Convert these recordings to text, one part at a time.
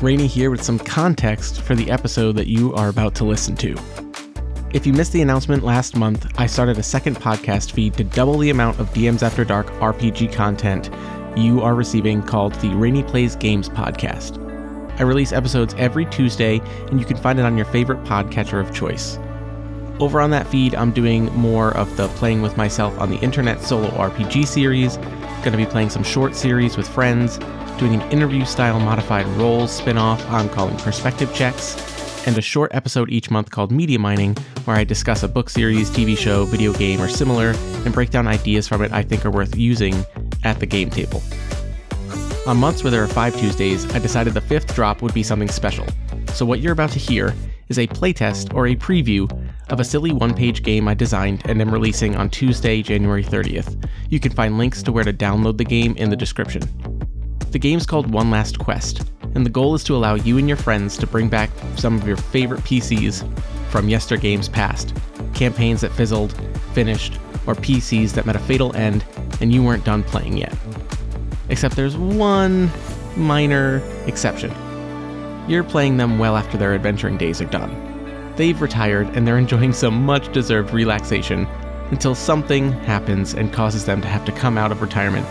Rene here with some context for the episode that you are about to listen to. If you missed the announcement last month, I started a second podcast feed to double the amount of DMs After Dark RPG content you are receiving called the Rene Plays Games podcast. I release episodes every Tuesday, and you can find it on your favorite podcatcher of choice. Over on that feed, I'm doing more of the playing with myself on the internet solo RPG series. Going to be playing some short series with friends, doing an interview style modified roles spin off I'm calling Perspective Checks, and a short episode each month called Media Mining, where I discuss a book series, TV show, video game, or similar, and break down ideas from it I think are worth using at the game table. On months where there are five Tuesdays, I decided the fifth drop would be something special. So, what you're about to hear is a playtest or a preview of a silly one page game I designed and am releasing on Tuesday, January 30th. You can find links to where to download the game in the description. The game's called One Last Quest, and the goal is to allow you and your friends to bring back some of your favorite PCs from yester games past. Campaigns that fizzled, finished, or PCs that met a fatal end and you weren't done playing yet. Except there's one minor exception. You're playing them well after their adventuring days are done. They've retired and they're enjoying some much deserved relaxation until something happens and causes them to have to come out of retirement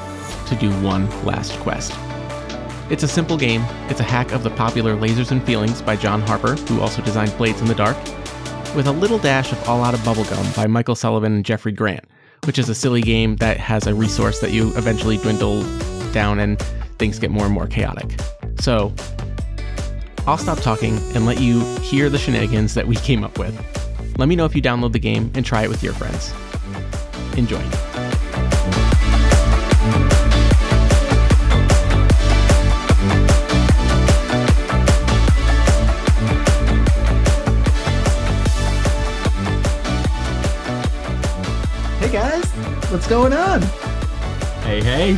to do one last quest. It's a simple game. It's a hack of the popular Lasers and Feelings by John Harper, who also designed Blades in the Dark, with a little dash of All Out of Bubblegum by Michael Sullivan and Jeffrey Grant, which is a silly game that has a resource that you eventually dwindle down and things get more and more chaotic. So, I'll stop talking and let you hear the shenanigans that we came up with. Let me know if you download the game and try it with your friends. Enjoy. What's going on? Hey, hey.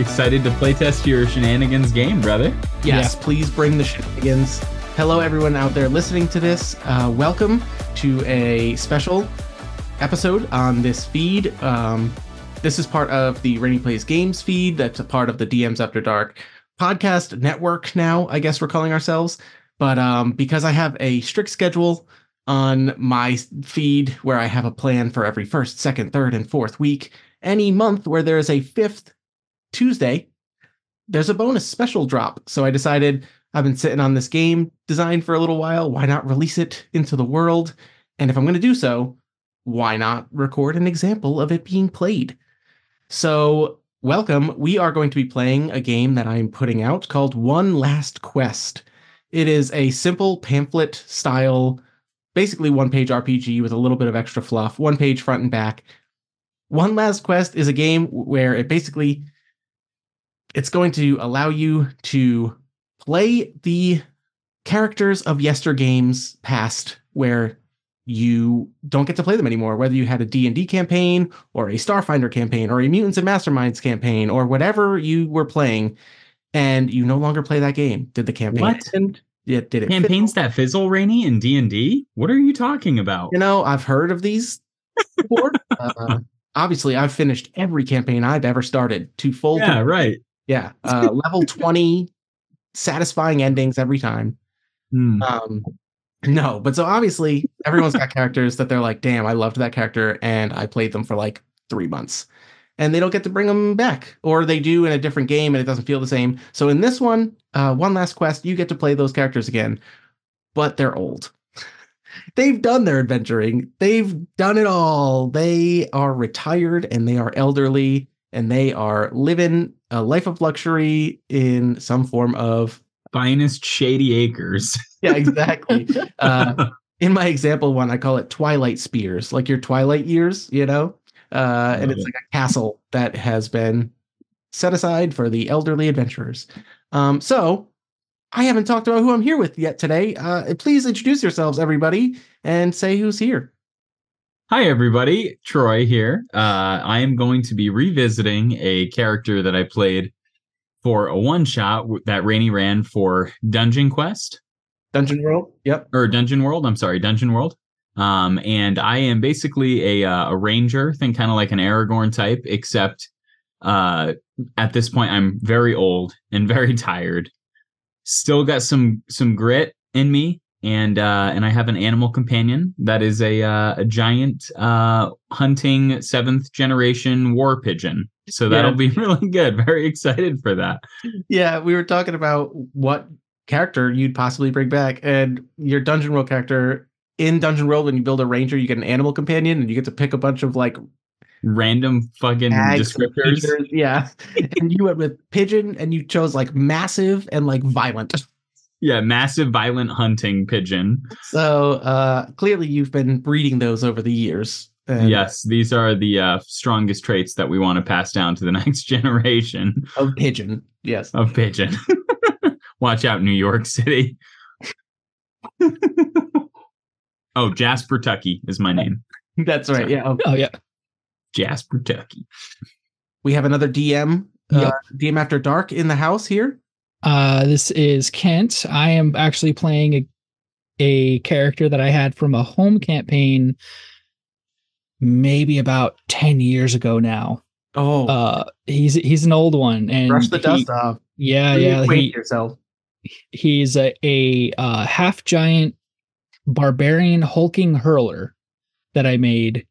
Excited to playtest your shenanigans game, brother. Yes, please bring the shenanigans. Hello, everyone out there listening to this. Uh, welcome to a special episode on this feed. Um, this is part of the Rene Plays Games feed. That's a part of the DMs After Dark podcast network now, I guess we're calling ourselves. But um, because I have a strict schedule on my feed where I have a plan for every first, second, third, and fourth week, any month where there is a fifth Tuesday, there's a bonus special drop. So I decided I've been sitting on this game design for a little while. Why not release it into the world? And if I'm going to do so, why not record an example of it being played? So, welcome. We are going to be playing a game that I'm putting out called One Last Quest. It is a simple pamphlet style, basically one page RPG with a little bit of extra fluff, one page front and back. One Last Quest is a game where it basically it's going to allow you to play the characters of yester games past where you don't get to play them anymore whether you had a d&d campaign or a starfinder campaign or a mutants and masterminds campaign or whatever you were playing and you no longer play that game did the campaign What? Yeah, did it Campaigns fizzle? that fizzle, Rene, in D and D. What are you talking about? you know i've heard of these before uh, obviously i've finished every campaign i've ever started to full Yeah, right. yeah uh, level 20 satisfying endings every time Hmm. Um, no, but so obviously everyone's got characters that they're like, damn, I loved that character and I played them for like three months. And they don't get to bring them back, or they do in a different game and it doesn't feel the same. So in this one, uh, one last quest, you get to play those characters again, but they're old. They've done their adventuring. They've done it all. They are retired and they are elderly and they are living a life of luxury in some form of Finest shady acres. yeah, exactly. uh, in my example one, I call it Twilight Spires, like your Twilight years, you know? Uh, and it's it. like a castle that has been set aside for the elderly adventurers. Um, so I haven't talked about who I'm here with yet today. Uh, please introduce yourselves, everybody, and say who's here. Hi, everybody. Troy here. Uh, I am going to be revisiting a character that I played for a one shot that Rene ran for Dungeon Quest. Dungeon World. Yep. or Dungeon World. I'm sorry, Dungeon World. Um, and I am basically a uh, a ranger, think kind of like an Aragorn type, except uh, at this point I'm very old and very tired. Still got some some grit in me and uh and I have an animal companion that is a uh, a giant uh hunting seventh generation war pigeon. So that'll Yeah. be really good. Very excited for that. Yeah, we were talking about what character you'd possibly bring back, and your dungeon world character in Dungeon World, when you build a ranger, you get an animal companion, and you get to pick a bunch of like Random fucking descriptors. features. Yeah, and you went with pigeon, and you chose like massive and like violent. Yeah, massive violent hunting pigeon. So uh clearly, you've been breeding those over the years. and- yes, these are the uh, strongest traits that we want to pass down to the next generation of pigeon. Yes. of pigeon. Watch out, New York City. Oh, Jasper Tucky is my name. That's right. Sorry. Yeah. Oh, Oh yeah. Jasper Tucky. We have another DM, uh, DM After Dark in the house here. Uh, this is Kent. I am actually playing a a character that I had from a home campaign, maybe about ten years ago now. Oh, Uh, he's he's an old one, and brush the he- dust off. Yeah, yeah. Reacquaint He, yourself. he's a, a uh, half giant barbarian hulking hurler that I made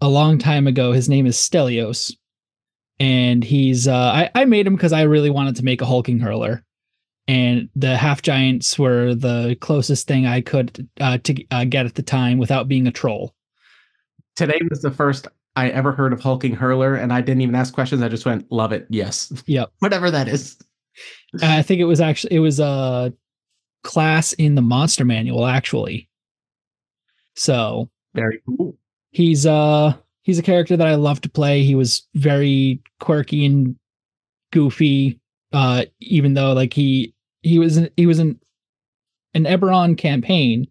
a long time ago. His name is Stelios. And he's uh I, I made him because I really wanted to make a hulking hurler. And the half giants were the closest thing I could uh, to uh, get at the time without being a troll. Today was the first I ever heard of hulking hurler, and I didn't even ask questions. I just went, "Love it, yes." Yep. Whatever that is. I think it was actually it was a class in the monster manual actually. So Very cool. he's uh he's a character that I love to play. He was very quirky and goofy. Uh, even though like he he was an, he was an an Eberron campaign,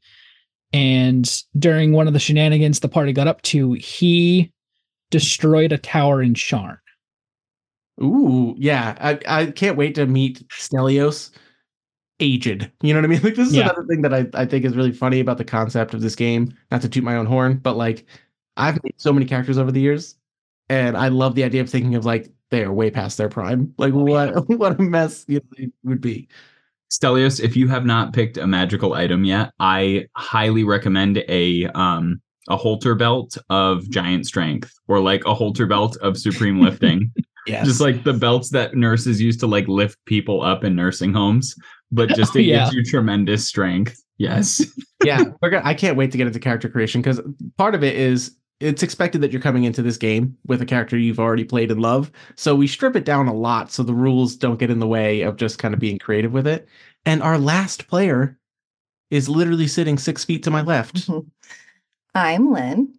and during one of the shenanigans the party got up to, he destroyed a tower in Sharn. Ooh, yeah. I, I can't wait to meet Stelios aged. You know what I mean? Like this is Yeah. another thing that I, I think is really funny about the concept of this game. Not to toot my own horn, but like I've made so many characters over the years, and I love the idea of thinking of like they are way past their prime. Like what what a mess you know, it would be. Stelios, if you have not picked a magical item yet, I highly recommend a um a halter belt of giant strength or like a halter belt of supreme lifting. Yeah. just like the belts that nurses use to like lift people up in nursing homes, but just Oh, it yeah. gives you tremendous strength. Yes. yeah, we're gonna, I can't wait to get into character creation because part of it is it's expected that you're coming into this game with a character you've already played and love. So we strip it down a lot so the rules don't get in the way of just kind of being creative with it. And our last player is literally sitting six feet to my left. Mm-hmm. I'm Lynn,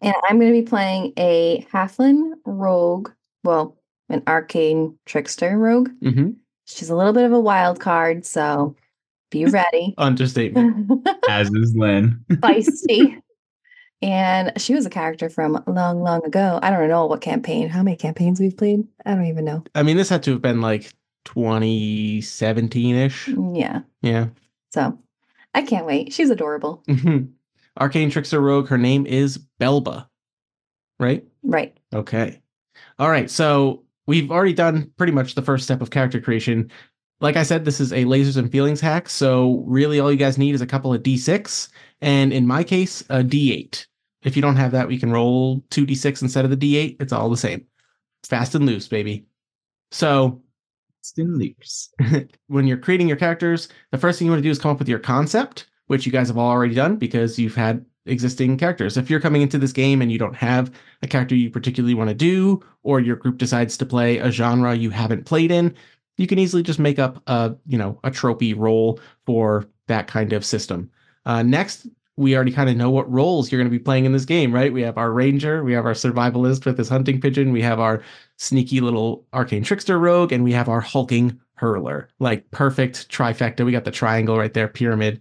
and I'm going to be playing a halfling rogue, well, an arcane trickster rogue. hmm She's a little bit of a wild card, so be ready. Understatement. As is Lynn. Feisty. And she was a character from long, long ago. I don't know what campaign, how many campaigns we've played. I don't even know. I mean, this had to have been like 2017 ish. Yeah. Yeah. So I can't wait. She's adorable. Mhm. Arcane Trickster Rogue, her name is Belba, right? Right. Okay. All right. So we've already done pretty much the first step of character creation. Like I said, this is a lasers and feelings hack. So really, all you guys need is a couple of d6, and in my case, a d8. If you don't have that, we can roll two d6 instead of the d8. It's all the same. Fast and loose, baby. So Still loose. when you're creating your characters, the first thing you want to do is come up with your concept, which you guys have already done because you've had existing characters. If you're coming into this game and you don't have a character you particularly want to do, or your group decides to play a genre you haven't played in, you can easily just make up a you know a tropey role for that kind of system. Uh, next, we already kind of know what roles you're going to be playing in this game, right? We have our ranger, we have our survivalist with his hunting pigeon, we have our sneaky little arcane trickster rogue, and we have our hulking hurler. Like perfect trifecta. We got the triangle right there, pyramid.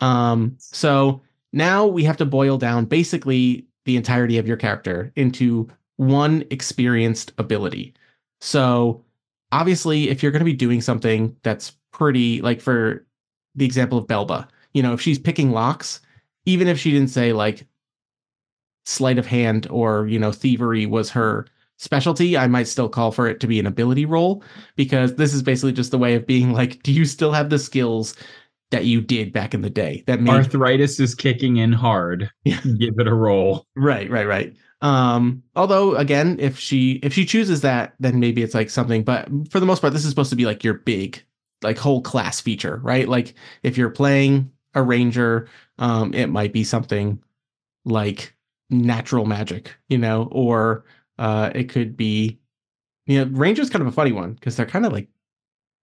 Um, so now we have to boil down basically the entirety of your character into one experienced ability. So obviously, if you're going to be doing something that's pretty, like for the example of Belba, you know, if she's picking locks, even if she didn't say like sleight of hand or, you know, thievery was her specialty, I might still call for it to be an ability roll because this is basically just the way of being like, do you still have the skills that you did back in the day? That made Arthritis is kicking in hard. Yeah. Give it a roll. right, right, right. Um, although again, if she if she chooses that, then maybe it's like something. But for the most part, this is supposed to be like your big, like whole class feature, right? Like if you're playing a ranger, um, it might be something like natural magic, you know, or uh, it could be, you know, ranger's kind of a funny one because they're kind of like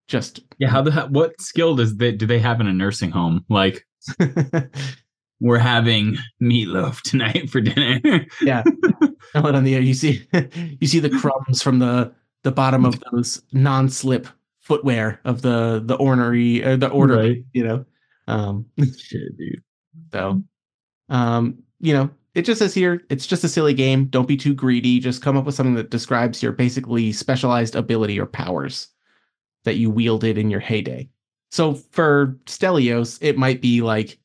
just Yeah, how the he- what skill does they do they have in a nursing home? Like we're having meatloaf tonight for dinner. yeah. Hold on the air you see you see the crumbs from the the bottom of those non-slip footwear of the the ornery or the orderly, Right. you know. Um Shit, dude. so um you know, it just says here it's just a silly game. Don't be too greedy. Just come up with something that describes your basically specialized ability or powers that you wielded in your heyday. So for Stelios, it might be like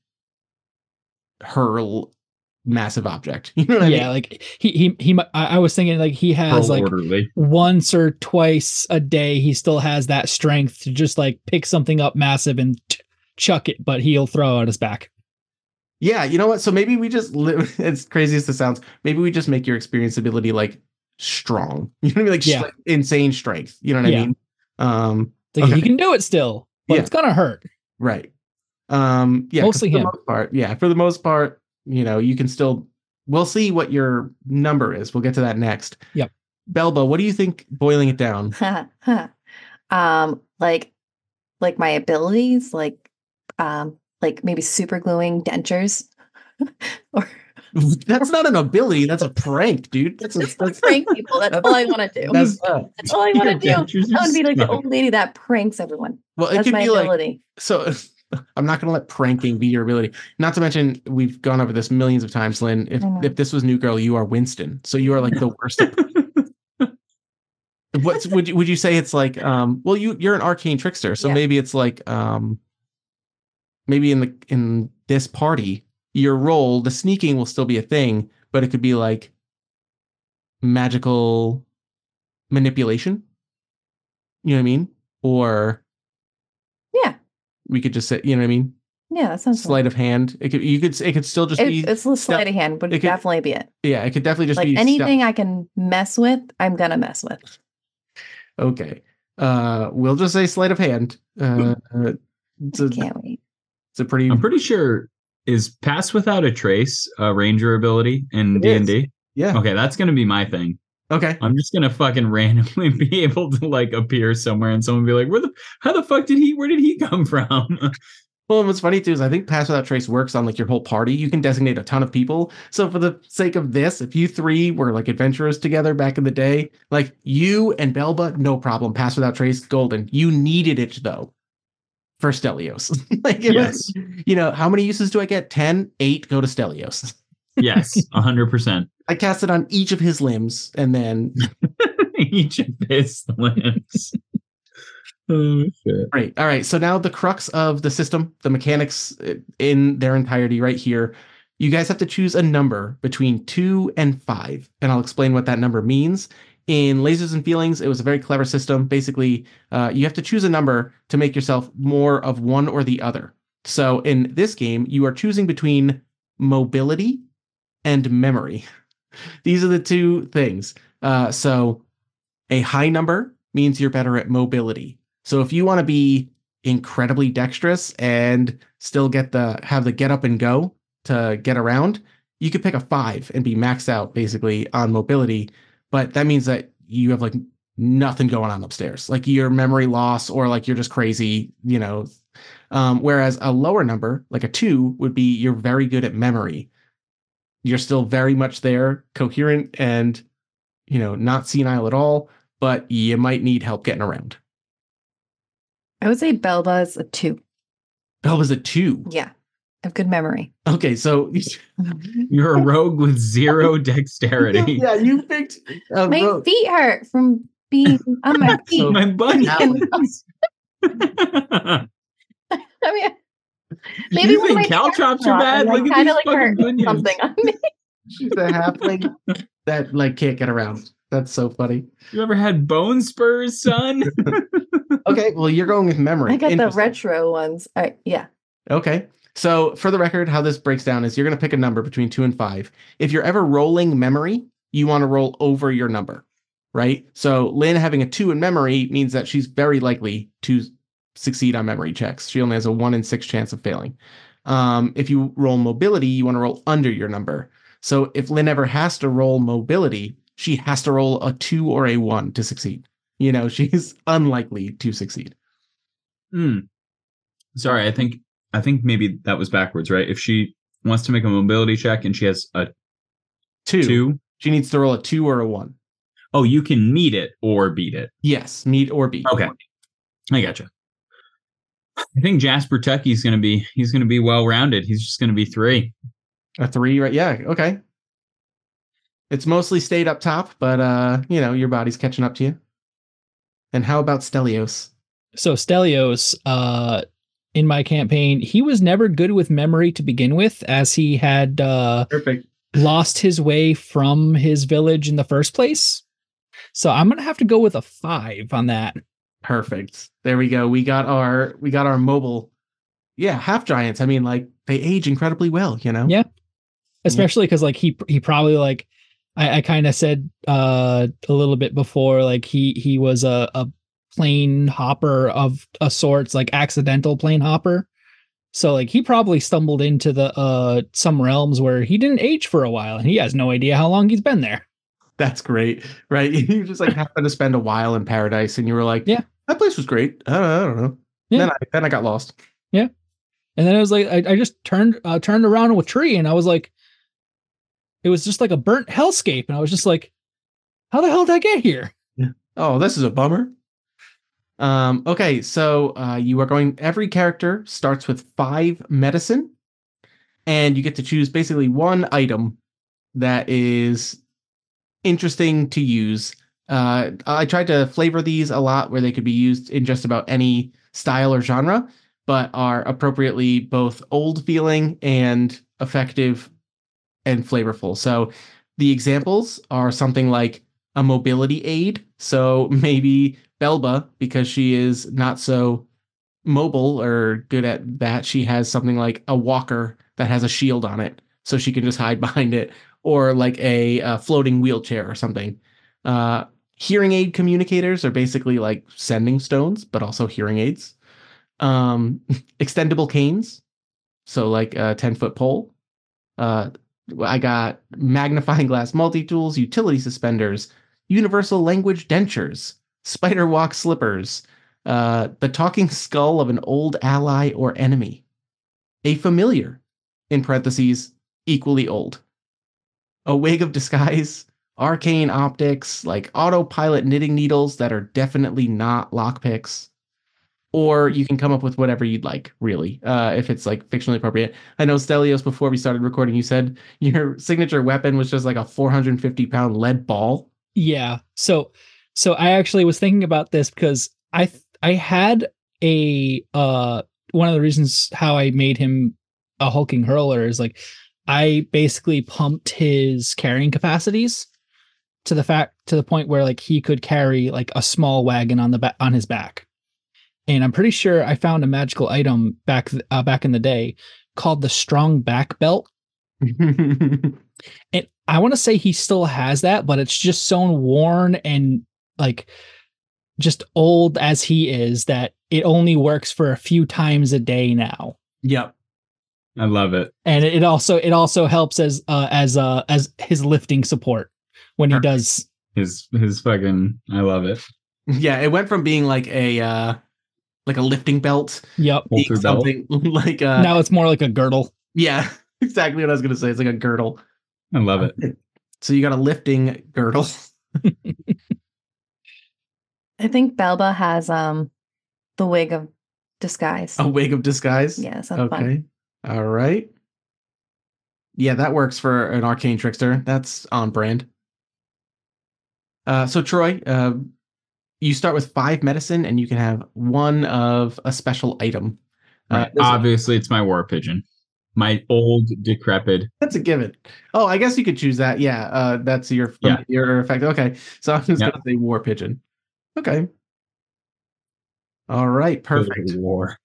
hurl massive object. You know what I yeah, mean? like he he he. I, I was thinking like he has Pearl like orderly. once or twice a day he still has that strength to just like pick something up massive and ch- chuck it, but he'll throw out his back. Yeah, you know what? So maybe we just live as crazy as this sounds. Maybe we just make your experience ability like strong. You know what I mean? Like, Yeah. insane strength. You know what I Yeah. mean? Um, It's like Okay. you can do it still, but Yeah. it's gonna hurt. right. Um, yeah, 'cause Mostly for the him. most part. Yeah, for the most part, you know, you can still. We'll see what your number is. We'll get to that next. Yep. Belba, what do you think? Boiling it down. um, like, like my abilities, like, um, like maybe super gluing dentures, or that's not an ability. That's a prank, dude. That's a, that's, prank people. That's all I want to do. that's That's, all I want to do. I want to be like the old lady that pranks everyone. well. It That's could my be like so I'm not going to let pranking be your ability. Not to mention, we've gone over this millions of times, Lynn. If if this was New Girl, you are Winston. So you are like the worst. What's would you would you say it's like? Um, well, you you're an arcane trickster, so Yeah. maybe it's like um, maybe in the in this party, your role, the sneaking will still be a thing, but it could be like magical manipulation. You know what I mean? Or Yeah, we could just say, you know what I mean? yeah, that sounds. sleight of hand. It could you could it could still just It, be it's a sleight of hand would it could- definitely be it. yeah, it could definitely just Like be stealth. anything I can mess with, I'm gonna mess with. Okay. Uh we'll just say sleight of hand. Uh it's a, Can't wait. it's a pretty I'm pretty sure is pass without a trace a ranger ability in D and D? yeah. Okay, that's gonna be my thing. Okay. I'm just gonna fucking randomly be able to like appear somewhere and someone be like, "Where the how the fuck did he? Where did he come from?" Well, and what's funny too is I think pass without trace works on like your whole party. You can designate a ton of people. So for the sake of this, if you three were like adventurers together back in the day, like you and Belba, no problem. Pass without trace, golden. You needed it though. For Stelios. like it was- yes, you know, how many uses do I get? 10, 8 go to Stelios. yes, hundred percent. I cast it on each of his limbs and then Each of his limbs. oh shit! Great. All right. So now the crux of the system, the mechanics uh, in their entirety, right here. You guys have to choose a number between two and five, and I'll explain what that number means. In Lasers and Feelings, it was a very clever system. Basically, uh, you have to choose a number to make yourself more of one or the other. So in this game, you are choosing between mobility and memory. These are the two things. Uh, so a high number means you're better at mobility. So if you want to be incredibly dexterous and still get the have the get up and go to get around, you could pick a five and be maxed out basically on mobility. But that means that you have like nothing going on upstairs, like your memory loss or like you're just crazy, you know. Um, whereas a lower number, like a two, would be you're very good at memory. You're still very much there, coherent and you know not senile at all, but you might need help getting around. I would say Belba is a two. Was a two. Yeah, have good memory. Okay, so mm-hmm. You're a rogue with zero dexterity. yeah, you picked a My rogue. feet hurt from being on my feet. So- My bunny. I mean, maybe you one of think caltrops are bad? Look at these like fucking hurt bunions. something on me. She's a halfling that like can't get around. That's so funny. You ever had bone spurs, son? Okay, well, you're going with memory. I got the retro ones. All right, yeah. Okay. So, for the record, how this breaks down is you're going to pick a number between two and five. If you're ever rolling memory, you want to roll over your number, right? So, Lynn having a two in memory means that she's very likely to succeed on memory checks. She only has a one in six chance of failing. Um, if you roll mobility, you want to roll under your number. So, if Lynn ever has to roll mobility, she has to roll a two or a one to succeed. You know, she's unlikely to succeed. Hmm. Sorry, I think I think maybe that was backwards, right? If she wants to make a mobility check and she has a Two, two, she needs to roll a two or a one. oh, you can meet it or beat it. Yes, meet or beat. Okay. I gotcha. I think Jasper Tucky's gonna be he's gonna be well rounded. He's just gonna be three. A three, right? Yeah, okay. It's mostly stayed up top, but uh, you know, your body's catching up to you. And how about Stelios? So Stelios, uh, in my campaign, he was never good with memory to begin with, as he had uh, Perfect. lost his way from his village in the first place. So I'm gonna have to go with a five on that. Perfect. There we go. We got our we got our mobile. Yeah, half giants. I mean, like they age incredibly well, you know? Yeah. especially because like he he probably like I, I kind of said uh a little bit before like he he was a a plane hopper of a sorts like accidental plane hopper so like he probably stumbled into the uh some realms where he didn't age for a while and he has no idea how long he's been there That's great. Right. You just like happened to spend a while in paradise and you were like, Yeah. that place was great. I don't, I don't know. Yeah. Then I then I got lost. Yeah. And then I was like I, I just turned uh, turned around a tree and I was like it was just like a burnt hellscape and I was just like how the hell did I get here Yeah. Oh, this is a bummer. Um, okay, so uh, you are going. Every character starts with five medicine, and you get to choose basically one item that is interesting to use. Uh, I tried to flavor these a lot where they could be used in just about any style or genre, but are appropriately both old feeling and effective and flavorful. So the examples are something like a mobility aid. So maybe Belba, because she is not so mobile or good at that, she has something like a walker that has a shield on it, so she can just hide behind it, or like a, uh floating wheelchair or something. Uh, hearing aid communicators are basically like sending stones, but also hearing aids. Um, extendable canes, so like a ten foot pole. Uh, I got magnifying glass multi tools, utility suspenders, universal language dentures, spider walk slippers, uh, the talking skull of an old ally or enemy, a familiar, in parentheses, equally old, a wig of disguise, arcane optics, like autopilot knitting needles that are definitely not lockpicks. Or you can come up with whatever you'd like, really, uh, if it's like fictionally appropriate. I know Stelios, before we started recording, you said your signature weapon was just like a 450 pound lead ball. Yeah. So so I actually was thinking about this because I th- I had a uh one of the reasons how I made him a hulking hurler is like I basically pumped his carrying capacities to the fact to the point where like he could carry like a small wagon on the back on his back. And I'm pretty sure I found a magical item back uh, back in the day called the strong back belt and I want to say he still has that, but it's just so worn and like just old as he is that it only works for a few times a day now. yep. I love it. And it also it also helps as uh as uh as his lifting support when he does His his fucking I love it. Yeah, it went from being like a uh like a lifting belt, yep. being Halter belt. something like uh now it's more like a girdle. yeah, exactly what I was gonna say. It's like a girdle. I love it. So you got a lifting girdle. I think Belba has um the wig of disguise. A wig of disguise. yeah, sounds fun. Okay. All right. Yeah, that works for an arcane trickster. That's on brand. Uh, so Troy, uh, you start with five medicine, and you can have one of a special item. Uh, Right. this- Obviously, it's my war pigeon. My old decrepit. That's a given. Oh, I guess you could choose that. Yeah, uh, that's your Yeah. your effect. Okay, so I'm just Yep. gonna say war pigeon. Okay. All right, perfect. War.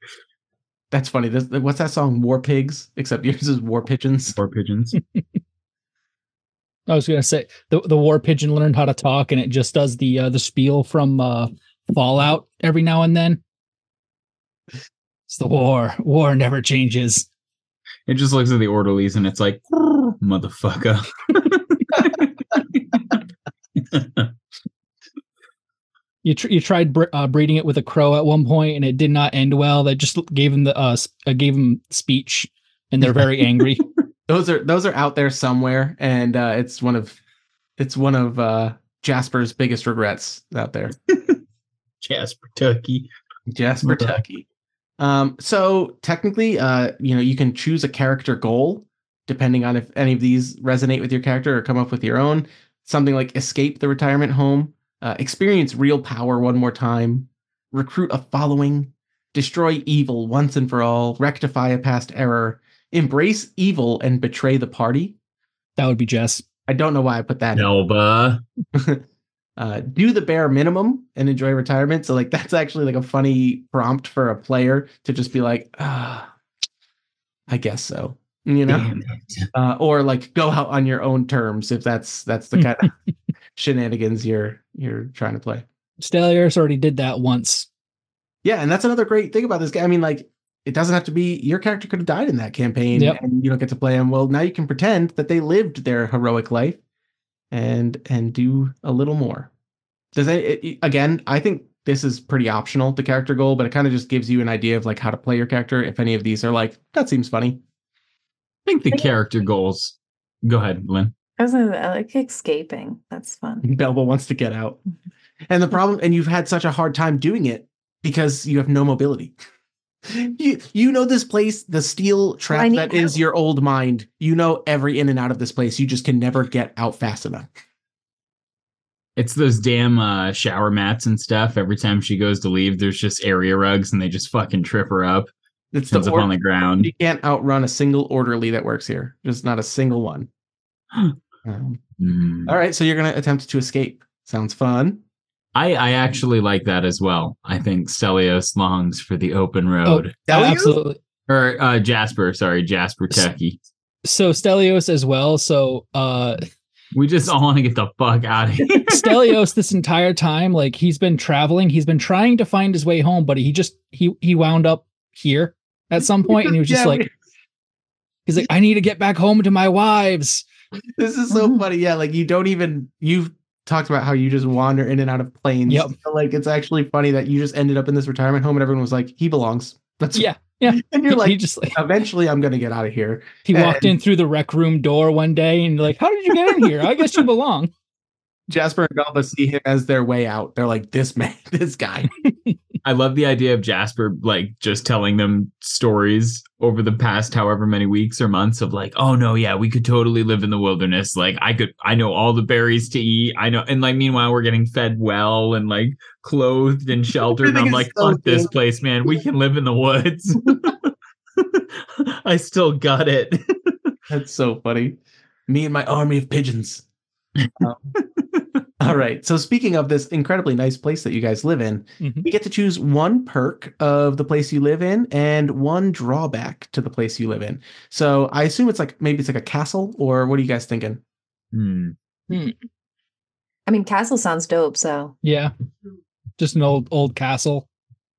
That's funny. This, what's that song? War pigs, except yours is war pigeons. War pigeons. I was gonna say the the war pigeon learned how to talk, and it just does the uh, the spiel from uh, Fallout every now and then. It's the war. War never changes. It just looks at the orderlies and it's like, motherfucker. You tr- you tried br- uh, breeding it with a crow at one point, and it did not end well. That just gave him the uh, s- uh gave him speech, and they're very angry. Those are those are out there somewhere, and uh, it's one of it's one of uh, Jasper's biggest regrets out there. Jasper Turkey. Jasper Okay. Tucky. Um, so technically, uh, you know, you can choose a character goal depending on if any of these resonate with your character or come up with your own. Something like escape the retirement home, uh, experience real power one more time, recruit a following, destroy evil once and for all, rectify a past error, embrace evil and betray the party. that would be Jess. I don't know why I put that. in. Elba. uh, do the bare minimum and enjoy retirement. So like that's actually like a funny prompt for a player to just be like, ah, I guess so, you know, uh, or like go out on your own terms if that's that's the kind of shenanigans you're you're trying to play. Stelios already did that once. Yeah, and that's another great thing about this game. I mean, like it doesn't have to be your character could have died in that campaign, Yep. and you don't get to play them. Well, now you can pretend that they lived their heroic life, and and do a little more. Does it, it again? I think this is pretty optional, the character goal, but it kind of just gives you an idea of like how to play your character. If any of these are like that seems funny, I think the character goals. Go ahead, Lynn. I was gonna, I like escaping. That's fun. Belba wants to get out, and the problem, and you've had such a hard time doing it because you have no mobility. You you know this place, the steel trap I need that is your old mind. You know every in and out of this place. You just can never get out fast enough. It's those damn uh, shower mats and stuff. Every time she goes to leave, there's just area rugs and they just fucking trip her up. It's the Ends up or- on the ground. you can't outrun a single orderly that works here. Just not a single one. Um, Mm. all right, so you're gonna attempt to escape. Sounds fun. I, I actually like that as well. I think Stelios longs for the open road. Stelios? Absolutely. Or uh, Jasper, sorry, Jasper Techie. So Stelios as well. So uh We just all want to get the fuck out of here. Stelios this entire time, like he's been traveling, he's been trying to find his way home, but he just he he wound up here at some point and he was just Yeah, like he's like, I need to get back home to my wives. This is so Mhm. funny. Yeah, like you don't even you've talked about how you just wander in and out of planes. Yep. So, Like it's actually funny that you just ended up in this retirement home and everyone was like, he belongs. That's Yeah, yeah. And you're he like, just like eventually I'm gonna get out of here. he walked in through the rec room door one day and like, how did you get in here? I guess you belong. Jasper and Galba see him as their way out. They're like, this man, this guy. I love the idea of Jasper like just telling them stories over the past however many weeks or months of like, oh no, yeah, we could totally live in the wilderness. Like I could I know all the berries to eat. I know and like meanwhile we're getting fed well and like clothed and sheltered. and I'm like, so fuck this place, man. We can live in the woods. I still got it. That's so funny. Me and my army of pigeons. Um, all right. So speaking of this incredibly nice place that you guys live in, Mhm. you get to choose one perk of the place you live in and one drawback to the place you live in. So I assume it's like maybe it's like a castle, or what are you guys thinking? Hmm. I mean, castle sounds dope. So Yeah. Just an old old castle.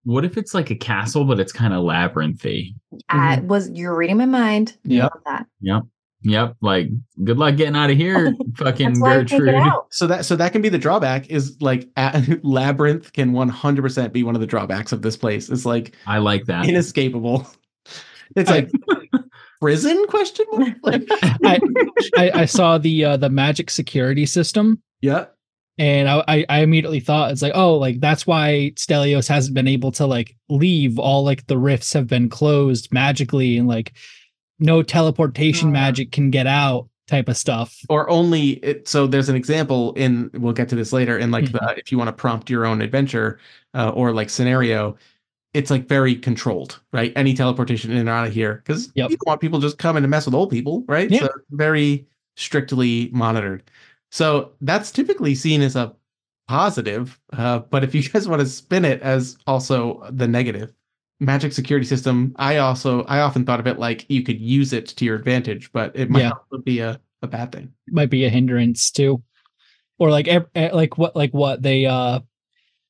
What if it's like a castle, but it's kind of labyrinthy? I was you're reading my mind. Yeah. Love that. Yep. Yep. Like, good luck getting out of here, fucking That's why I take Gertrude. So that so that can be the drawback. Is like a, labyrinth can one hundred percent be one of the drawbacks of this place. It's like I like that. inescapable. It's like prison question mark. Like, I, I, I saw the uh, the magic security system yeah. and I, I I immediately thought it's like oh like that's why Stelios hasn't been able to like leave all like the rifts have been closed magically and like no teleportation Ah. magic can get out type of stuff. or only it, so there's an example in we'll get to this later in like the if you want to prompt your own adventure uh, or like scenario it's like very controlled, right? Any teleportation in or out of here because Yep. you don't want people just coming to mess with old people, right? Yeah. So very strictly monitored. So that's typically seen as a positive. Uh, but if you guys want to spin it as also the negative, magic security system, I also I often thought of it like you could use it to your advantage, but it might Yeah. also be a, a bad thing. might be a hindrance too or like eh, like what like what they uh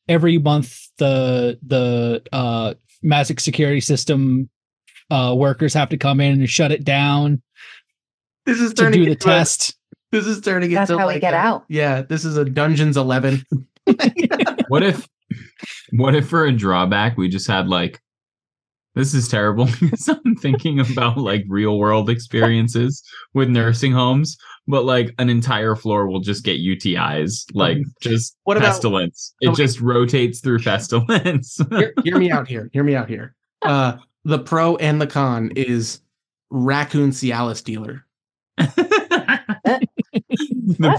every month the the uh magic security system uh workers have to come in and shut it down This is to turning do the into a- test this is turning That's into how we get a- out. Yeah, this is a Dungeons Eleven. What if what if for a drawback we just had like this is terrible because I'm thinking about like real world experiences with nursing homes, but like an entire floor will just get UTIs, like just What about- pestilence. It Okay. just rotates through pestilence. hear, hear me out here. Hear me out here. Uh, the pro and the con is raccoon Cialis dealer. the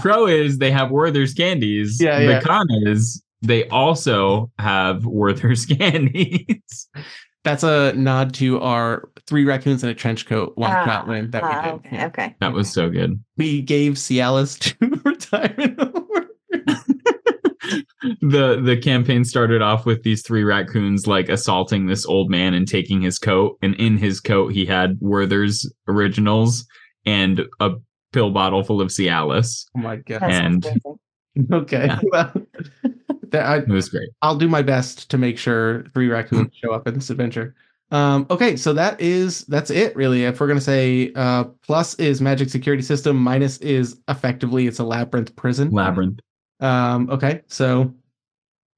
pro is they have Werther's candies. Yeah, yeah. the con is they also have Werther's candies. That's a nod to our three raccoons in a trench coat one Ah, shot win that Ah, we did. okay, okay. That was so good. We gave Cialis to retirement. home. the the campaign started off with these three raccoons like assaulting this old man and taking his coat and in his coat he had Werther's originals and a pill bottle full of Cialis. oh my god. And- Okay. Yeah. Well, that, I, It was great. I'll do my best to make sure three raccoons show up in this adventure. Um, okay, so that is that's it really. If we're gonna say uh, plus is magic security system, minus is effectively it's a labyrinth prison. Labyrinth. Um, okay, so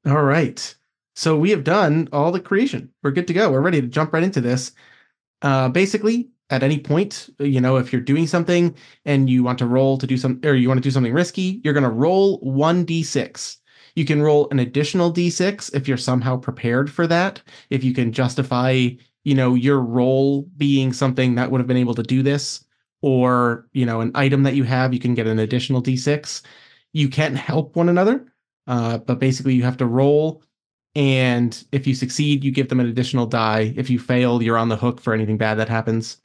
all right. So we have done all the creation. We're good to go. We're ready to jump right into this. Uh, basically, at any point, you know, if you're doing something and you want to roll to do some, or you want to do something risky, you're going to roll one d6. You can roll an additional d6 if you're somehow prepared for that. If you can justify, you know, your role being something that would have been able to do this, or you know, an item that you have, you can get an additional d6 you can't help one another, uh, but basically you have to roll. And if you succeed, you give them an additional die. If you fail, you're on the hook for anything bad that happens.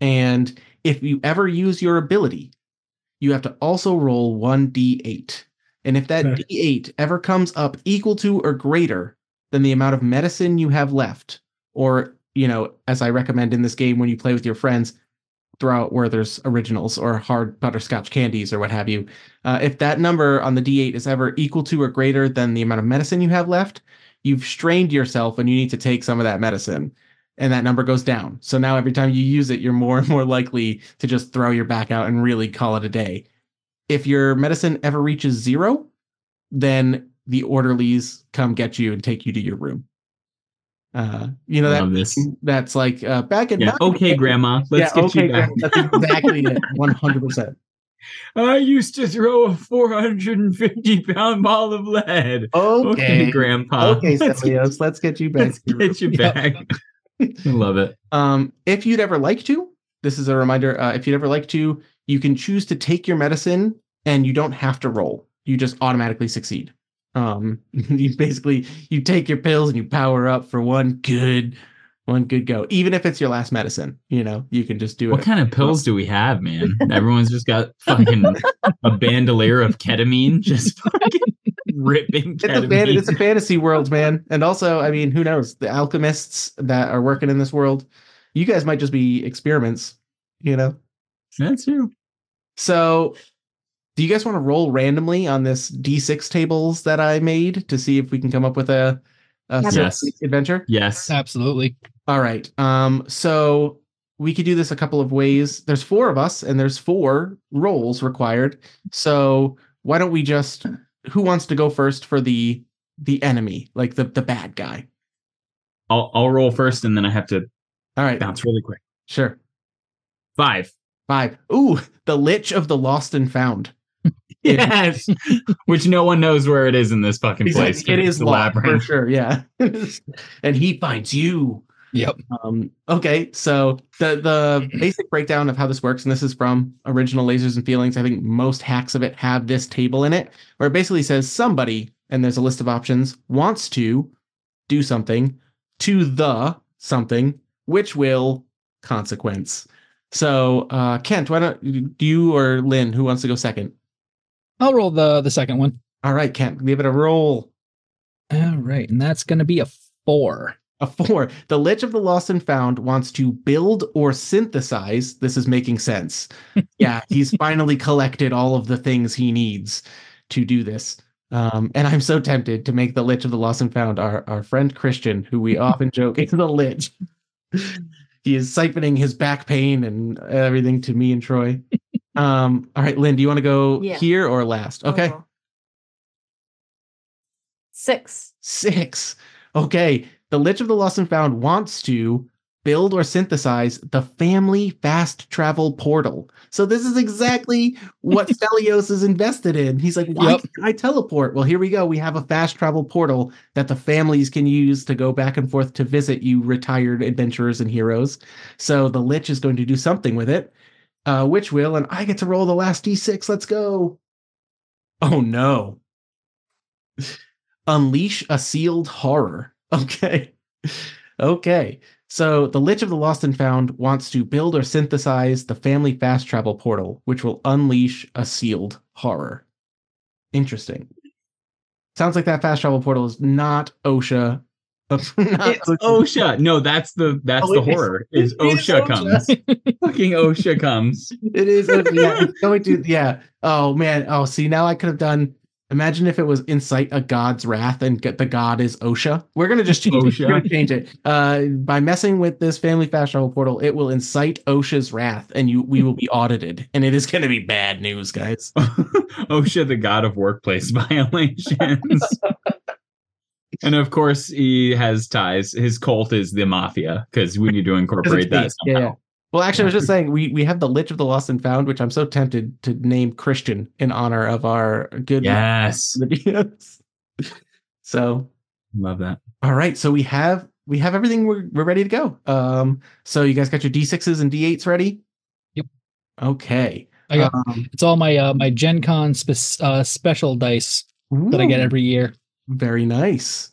And if you ever use your ability, you have to also roll 1d8. And if that Okay. d8 ever comes up equal to or greater than the amount of medicine you have left, or, you know, as I recommend in this game when you play with your friends, throw out Werther's originals or hard butterscotch candies or what have you. Uh, if that number on the D8 is ever equal to or greater than the amount of medicine you have left, you've strained yourself and you need to take some of that medicine. And that number goes down. So now every time you use it, you're more and more likely to just throw your back out and really call it a day. If your medicine ever reaches zero, then the orderlies come get you and take you to your room. Uh, you know that that's like uh, back in Yeah. my Okay, Grandma. Let's yeah, get okay, you back. Grandma, That's exactly it. One hundred percent. I used to throw a 450 pound ball of lead. Okay, Grandpa. okay, Let's get, let's get you back. let's get you Yeah. back. I love it. Um, if you'd ever like to, this is a reminder. Uh, if you'd ever like to, you can choose to take your medicine, and you don't have to roll. You just automatically succeed. Um, you basically you take your pills and you power up for one good, one good go. Even if it's your last medicine, you know you can just do What it. kind of pills do we have, man? Everyone's just got fucking a bandolier of ketamine, just fucking ripping It's a, ketamine. fan- it's a fantasy world, man. And also, I mean, who knows? The alchemists that are working in this world, you guys might just be experiments, you know? That's true. So, do you guys want to roll randomly on this D6 tables that I made to see if we can come up with a, a Yes. adventure? Yes. Absolutely. All right. Um, so we could do this a couple of ways. There's four of us, and there's four rolls required. So why don't we just who wants to go first for the the enemy, like the the bad guy? I'll I'll roll first and then I have to All right. bounce really quick. Sure. Five. Five. Ooh, the Lich of the Lost and Found. Yes. Which no one knows where it is in this fucking place. It is It's a lost for sure. Yeah. and he finds you. Yep. Um, okay, so the the basic breakdown of how this works, and this is from original Lasers and Feelings. I think most hacks of it have this table in it, where it basically says somebody, and there's a list of options, wants to do something to the something, which will consequence. So, uh, Kent, why don't do you or Lynn, who wants to go second? I'll roll the the second one. All right, Kent, give it a roll. All right, and that's going to be a four. A four. The Lich of the Lost and Found wants to build or synthesize. This is making sense. yeah, he's finally collected all of the things he needs to do this. Um, and I'm so tempted to make the Lich of the Lost and Found our, our friend Christian, who we often joke is the Lich. He is siphoning his back pain and everything to me and Troy. Um, all right, Lynn, do you want to go Yeah. here or last? Okay. Oh. Six. Six. Okay. The Lich of the Lost and Found wants to build or synthesize the family fast travel portal. So this is exactly what Stelios is invested in. He's like, why Yep. can't I teleport? Well, here we go. We have a fast travel portal that the families can use to go back and forth to visit you retired adventurers and heroes. So the Lich is going to do something with it. Uh, which will, and I get to roll the last d6. Let's go. Oh no. Unleash a sealed horror. Okay. Okay. So the Lich of the Lost and Found wants to build or synthesize the family fast travel portal, which will unleash a sealed horror. Interesting. Sounds like that fast travel portal is not OSHA. not It's OSHA. No, that's the that's Oh, the it is- horror. Is it is OSHA OSHA. comes. Fucking OSHA comes. It is. OSHA. Yeah, it's going to. Yeah. Oh man. Oh, see, now I could have done. Imagine if it was incite a god's wrath and get the god is OSHA. We're gonna just change it. OSHA. We're gonna change it. Uh, by messing with this family fast travel portal, it will incite OSHA's wrath, and you we will be audited, and it is gonna be bad news, guys. OSHA, the god of workplace violations. and of course, he has ties. His cult is the mafia because we need to incorporate that somehow. Yeah. Well, actually, I was just saying we we have the Lich of the Lost and Found, which I'm so tempted to name Christian in honor of our good Yes. videos. so Love that. All right, so we have we have everything. We're we're ready to go. Um, so you guys got your d6s and d8s ready? Yep. Okay. I got Um, it's all my uh, my Gen Con spe- uh, special dice that I get every year. very nice.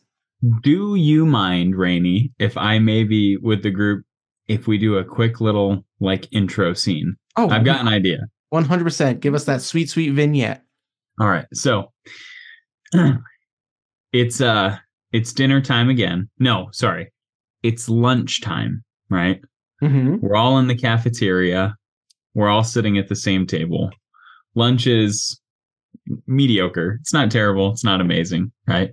Do you mind, Rene, if I maybe with the group, if we do a quick little like intro scene? Oh, I've got an idea. one hundred percent. Give us that sweet, sweet vignette. All right. So it's uh it's dinner time again. No, sorry. It's lunchtime, right? Mm-hmm. We're all in the cafeteria. We're all sitting at the same table. Lunch is mediocre. It's not terrible. It's not amazing, right?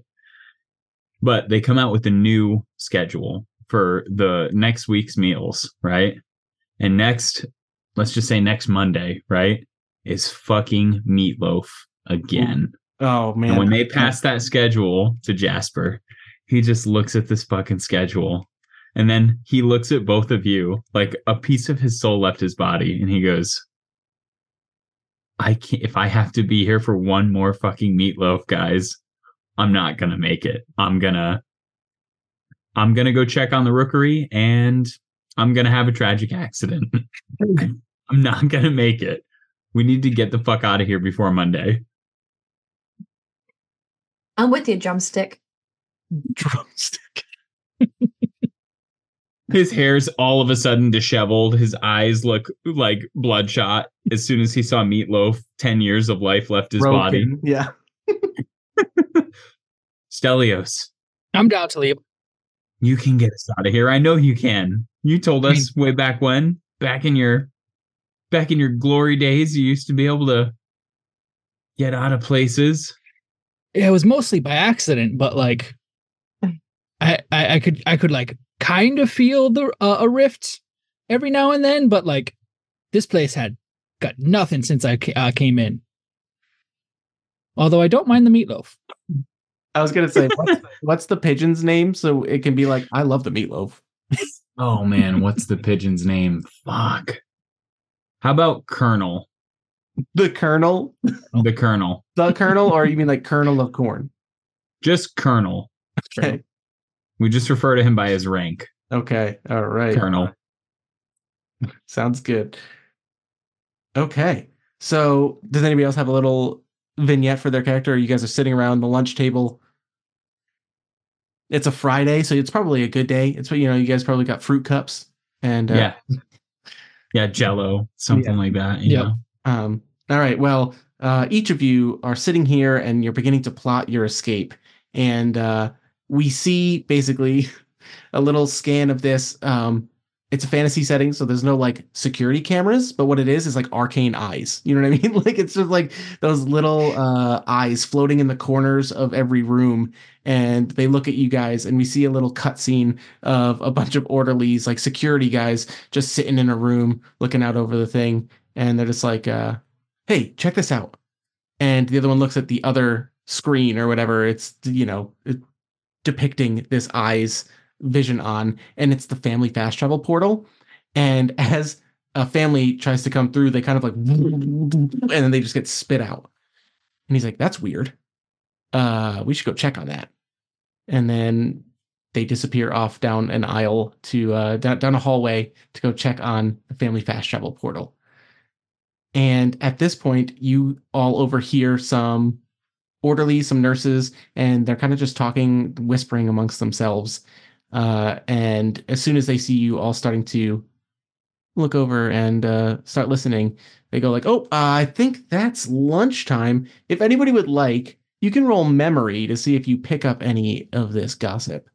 But they come out with a new schedule for the next week's meals, right? And next, let's just say next Monday, right? Is fucking meatloaf again. Oh man. And when they pass that schedule to Jasper, he just looks at this fucking schedule. And then he looks at both of you like a piece of his soul left his body. And he goes, I can't, if I have to be here for one more fucking meatloaf, guys, I'm not to make it. I'm to, I'm going to go check on the rookery and I'm going to have a tragic accident. I'm not going to make it. We need to get the fuck out of here before Monday. I'm with you, drumstick. drumstick. His hair's all of a sudden disheveled. His eyes look like bloodshot as soon as he saw Meatloaf. 10 years of life left his body. Yeah. Stelios, I'm down to leave. You can get us out of here. I know you can. You told I mean- us way back when, back in your back in your glory days, you used to be able to get out of places. Yeah, It was mostly by accident, but like, I I, I could I could like kind of feel the uh, a rift every now and then, but like, this place had got nothing since I ca- uh, came in. Although I don't mind the meatloaf. I was gonna say, what's the, what's the pigeon's name? So it can be like, I love the meatloaf. Oh man, what's the pigeon's name? Fuck. How about Colonel? The Colonel, The Colonel. the Colonel, or you mean like Colonel of corn? Just Colonel. Okay. We just refer to him by his rank. Okay. All right. Colonel. Sounds good. Okay. So, does anybody else have a little vignette for their character? You guys are sitting around the lunch table. It's a Friday, so it's probably a good day. It's but you know you guys probably got fruit cups and uh, yeah, yeah, Jello, something Yeah. like that. You Yep. Um, all right. Well, uh, each of you are sitting here and you're beginning to plot your escape. And uh, we see basically a little scan of this. Um, it's a fantasy setting, so there's no like security cameras, but what it is is like arcane eyes. You know what I mean? like it's just like those little uh, eyes floating in the corners of every room. And they look at you guys, and we see a little cutscene of a bunch of orderlies, like security guys, just sitting in a room looking out over the thing and they're just like, uh, "Hey, check this out." And the other one looks at the other screen or whatever. It's you know depicting this eyes vision on, and it's the family fast travel portal. And as a family tries to come through, they kind of like, and then they just get spit out. And he's like, "That's weird. Uh, we should go check on that." And then they disappear off down an aisle to uh, down, down a hallway to go check on the family fast travel portal. And at this point, you all overhear some orderlies, some nurses, and they're kind of just talking, whispering amongst themselves. Uh, and as soon as they see you all starting to look over and uh, start listening, they go like, "Oh, uh, I think that's lunchtime. If anybody would like, you can roll memory to see if you pick up any of this gossip."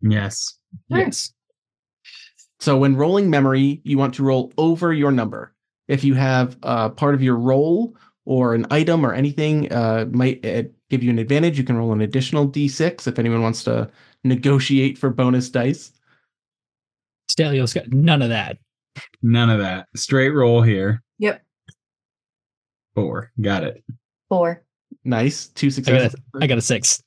Yes. Yes. So when rolling memory, you want to roll over your number. If you have uh, part of your roll or an item or anything uh, might uh, give you an advantage, you can roll an additional d6 if anyone wants to negotiate for bonus dice. Stelios got none of that. None of that. Straight roll here. Yep. Four. Got it. Four. Nice, two I got successes. a, I got a six.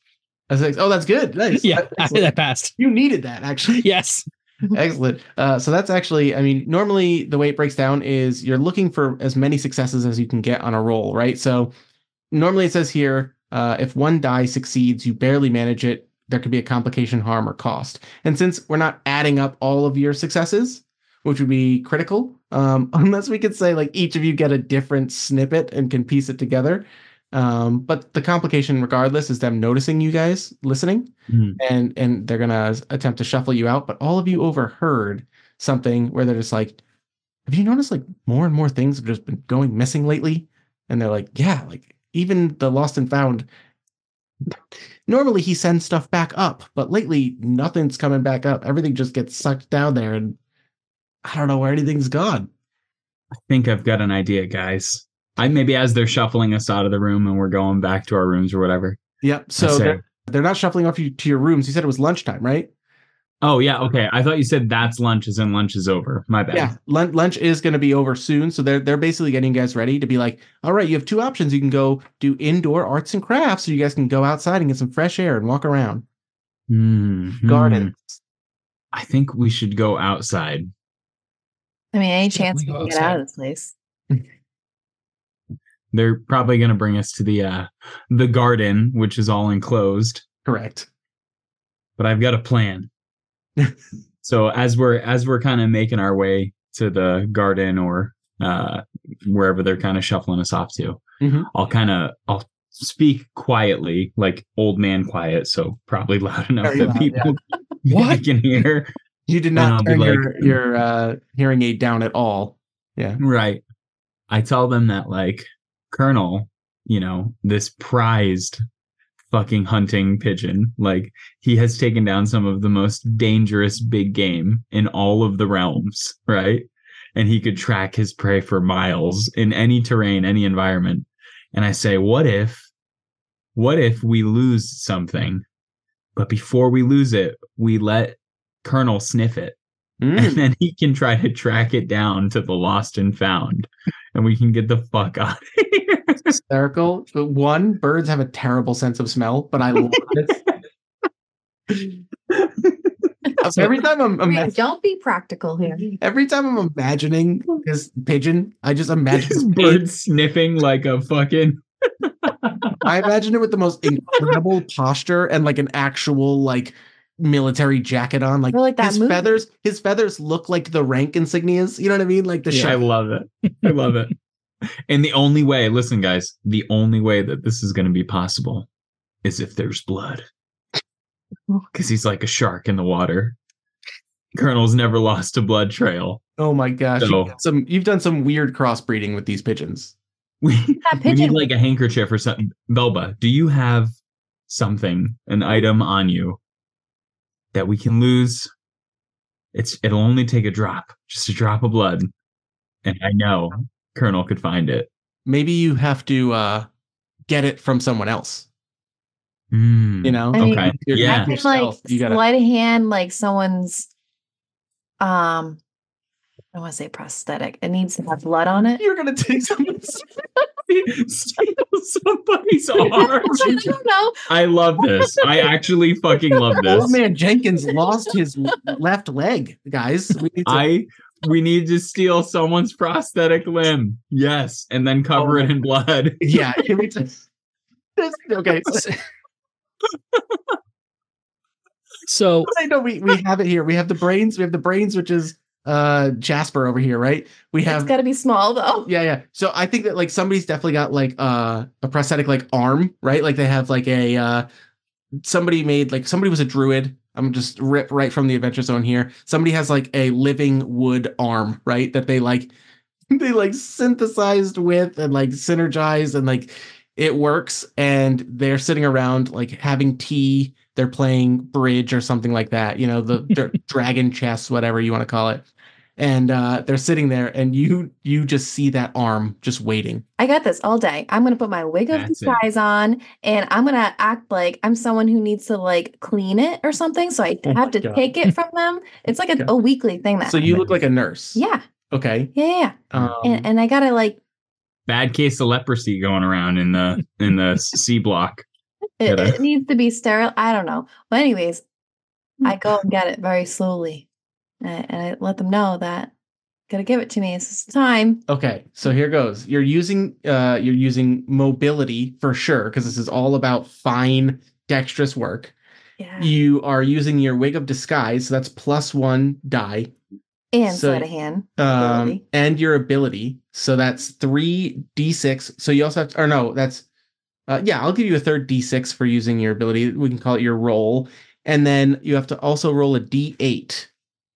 A six. Oh, that's good. Nice. Yeah, I, Excellent. that passed. you needed that actually. Yes. Excellent. Uh, so that's actually, I mean, normally the way it breaks down is you're looking for as many successes as you can get on a roll, right? So normally it says here, uh, if one die succeeds, you barely manage it. There could be a complication, harm, or cost. And since we're not adding up all of your successes, which would be critical, um, unless we could say like each of you get a different snippet and can piece it together. Um, but the complication, regardless, is them noticing you guys listening Mhm. and and they're gonna attempt to shuffle you out. But all of you overheard something where they're just like, "Have you noticed like more and more things have just been going missing lately?" And they're like, "Yeah, like even the lost and found." Normally he sends stuff back up, but lately nothing's coming back up. Everything just gets sucked down there, and I don't know where anything's gone. I think I've got an idea, guys. I maybe as they're shuffling us out of the room and we're going back to our rooms or whatever. Yep. So say- they're, they're not shuffling off you to your rooms. You said it was lunchtime, right? Oh yeah, okay. I thought you said that's lunch, as in lunch is over. My bad. Yeah, lunch, lunch is going to be over soon, so they're they're basically getting you guys ready to be like, all right, you have two options. You can go do indoor arts and crafts, so you guys can go outside and get some fresh air and walk around. Mhm. Gardens. I think we should go outside. I mean, any chance we we can get out of this place? They're probably going to bring us to the uh the garden, which is all enclosed. Correct. But I've got a plan. so as we're as we're kind of making our way to the garden or uh wherever they're kind of shuffling us off to, Mhm. I'll kind of I'll speak quietly, like old man quiet, so probably loud enough Very that loud, people What? can hear. You did not turn like- your your uh, hearing aid down at all. Yeah. Right. I tell them that like Colonel, you know, this prized fucking hunting pigeon, like he has taken down some of the most dangerous big game in all of the realms, right? And he could track his prey for miles in any terrain, any environment. And I say, what if what if we lose something, but before we lose it, we let Colonel sniff it Mm. and then he can try to track it down to the lost and found and we can get the fuck out of here It's Hysterical. But one, birds have a terrible sense of smell, but I love it. So every time I'm I mean, imag- don't be practical here. every time I'm imagining this pigeon, I just imagine this bird sniffing like a fucking I imagine it with the most incredible posture and like an actual like military jacket on. Like, like that his movie. feathers, his feathers look like the rank insignias. You know what I mean? Like the Yeah, I love it. I love it. And the only way, listen, guys, the only way that this is going to be possible is if there's blood. Oh. because he's like a shark in the water. Colonel's never lost a blood trail. Oh my gosh. So- You've, some, you've done some weird crossbreeding with these pigeons. We, That we need like a handkerchief or something. Belba, do you have something, an item on you that we can lose? It's it'll only take a drop, just a drop of blood, and I know Colonel could find it. Maybe you have to uh, get it from someone else. Hmm. You know? I mean, Okay. You're- Yeah. I can like you gotta- sleight of hand like someone's um I don't want to say prosthetic. It needs to have blood on it. You're gonna take someone's. Somebody's arm. I don't know. I love this. I actually fucking love this. Old this. man Jenkins lost his left leg, guys. We need to- I we need to steal someone's prosthetic limb. Yes, and then cover Oh it in blood. yeah. Can we just- okay. So, So I know we, we have it here. We have the brains. We have the brains, which is uh Jasper over here, right? We It's have got to be small though. Yeah, yeah. So I think that like somebody's definitely got like uh, a prosthetic like arm, right? Like they have like a uh somebody made like somebody was a druid. I'm just rip right from the adventure zone here. Somebody has like a living wood arm, right? That they like they like synthesized with and like synergized and like it works and they're sitting around like having tea they're playing bridge or something like that you know the dra- dragon chess whatever you want to call it and uh they're sitting there and you you just see that arm just waiting I got this all day. I'm gonna put my wig of That's it. disguise on, and I'm gonna act like I'm someone who needs to like clean it or something. So I Oh have to God. take it from them. It's like a, a weekly thing that. so you look like a nurse yeah, okay yeah, yeah. yeah. um, and and I gotta like Bad case of leprosy going around in the in the C block. it, it needs to be sterile. I don't know. But anyways, I Hmm. go and get it very slowly, and, I let them know that gotta give it to me. It's time. okay so here goes you're using uh you're using mobility for sure because this is all about fine dexterous work Yeah, you are using your wig of disguise so that's plus one die and so- sleight of hand. um, Ability. and your ability. So that's three d6. So you also have to, or no, that's, uh, yeah, I'll give you a third d6 for using your ability. We can call it your roll. And then you have to also roll a d8.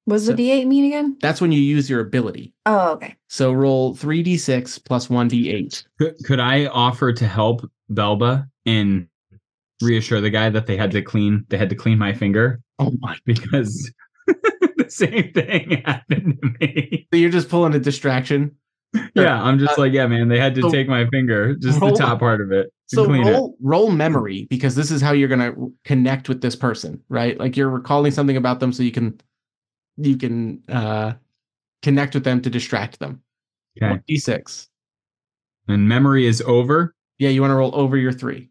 Was so- the D8 mean again? That's when you use your ability. Oh, okay. So roll three d6 plus one d8. Could, could I offer to help Belba and reassure the guy that they had to clean they had to clean my finger Oh my. because the same thing happened to me. So you're just pulling a distraction. Yeah, I'm just Uh, like, yeah, man, they had to so take my finger, just roll- the top part of it, to So clean roll, roll memory because this is how you're going to connect with this person, right? Like you're recalling something about them so you can, you can, uh, connect with them to distract them. Okay. D6. And memory is over. Yeah, you want to roll over your three.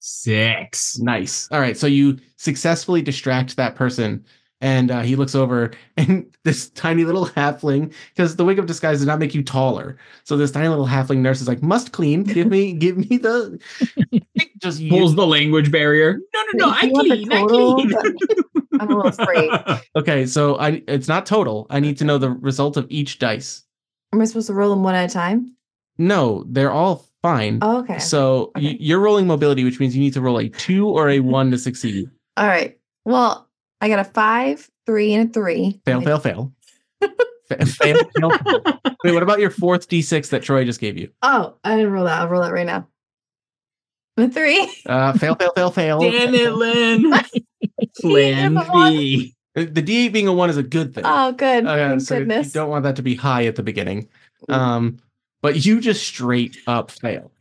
Six. Nice. All right. So you successfully distract that person, and uh, he looks over, and this tiny little halfling, because the wig of disguise does not make you taller. So this tiny little halfling nurse is like, "Must clean. Give me, give me the." Just Pulls use, the language barrier. No, no, no, I You want the clean, I clean i'm a little afraid. okay. So I, it's not total. I need to know the result of each dice. Am I supposed to roll them one at a time? No, they're all fine. Oh, okay. So Okay. y- you're rolling mobility, which means you need to roll a two or a one to succeed. All right. Well, I got a five, three, and a three. Fail, fail, fail. Fail, fail, fail. Wait, what about your fourth d6 that Troy just gave you? Oh, I didn't roll that. I'll roll that right now. A three. Uh, fail, fail, fail, fail. Damn it, Lynn. Plan B. Uh, The D8 being a one is a good thing. Oh, good. Okay, Thank so you don't want that to be high at the beginning. Um, but you just straight up fail.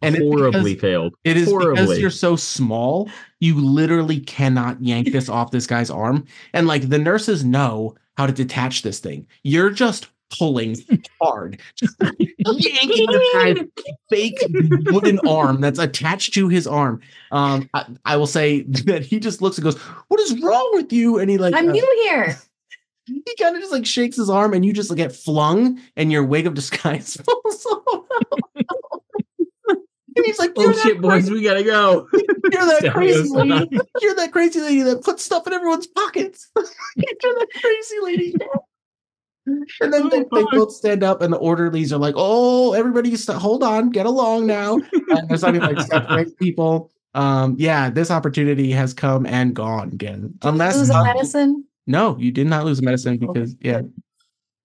And it's Horribly because- failed. It is because you're so small, you literally cannot yank this off this guy's arm. And like the nurses know how to detach this thing. You're just pulling hard, just yanking the guy's fake wooden arm that's attached to his arm. Um, I, I will say that he just looks and goes, "What is wrong with you?" And he like I'm uh, new here. he kind of just like shakes his arm, and you just like, get flung, and your wig of disguise falls off. And he's like, Oh "You're shit, boys, we gotta go. you're that crazy lady. You're that crazy lady that puts stuff in everyone's pockets. you're that crazy lady." And then they, they both stand up, and the orderlies are like, "Oh, everybody, st- hold on, get along now." And they're starting like separate people. Um, yeah, this opportunity has come and gone again. Unless lose a uh, medicine. no, you did not lose medicine because yeah.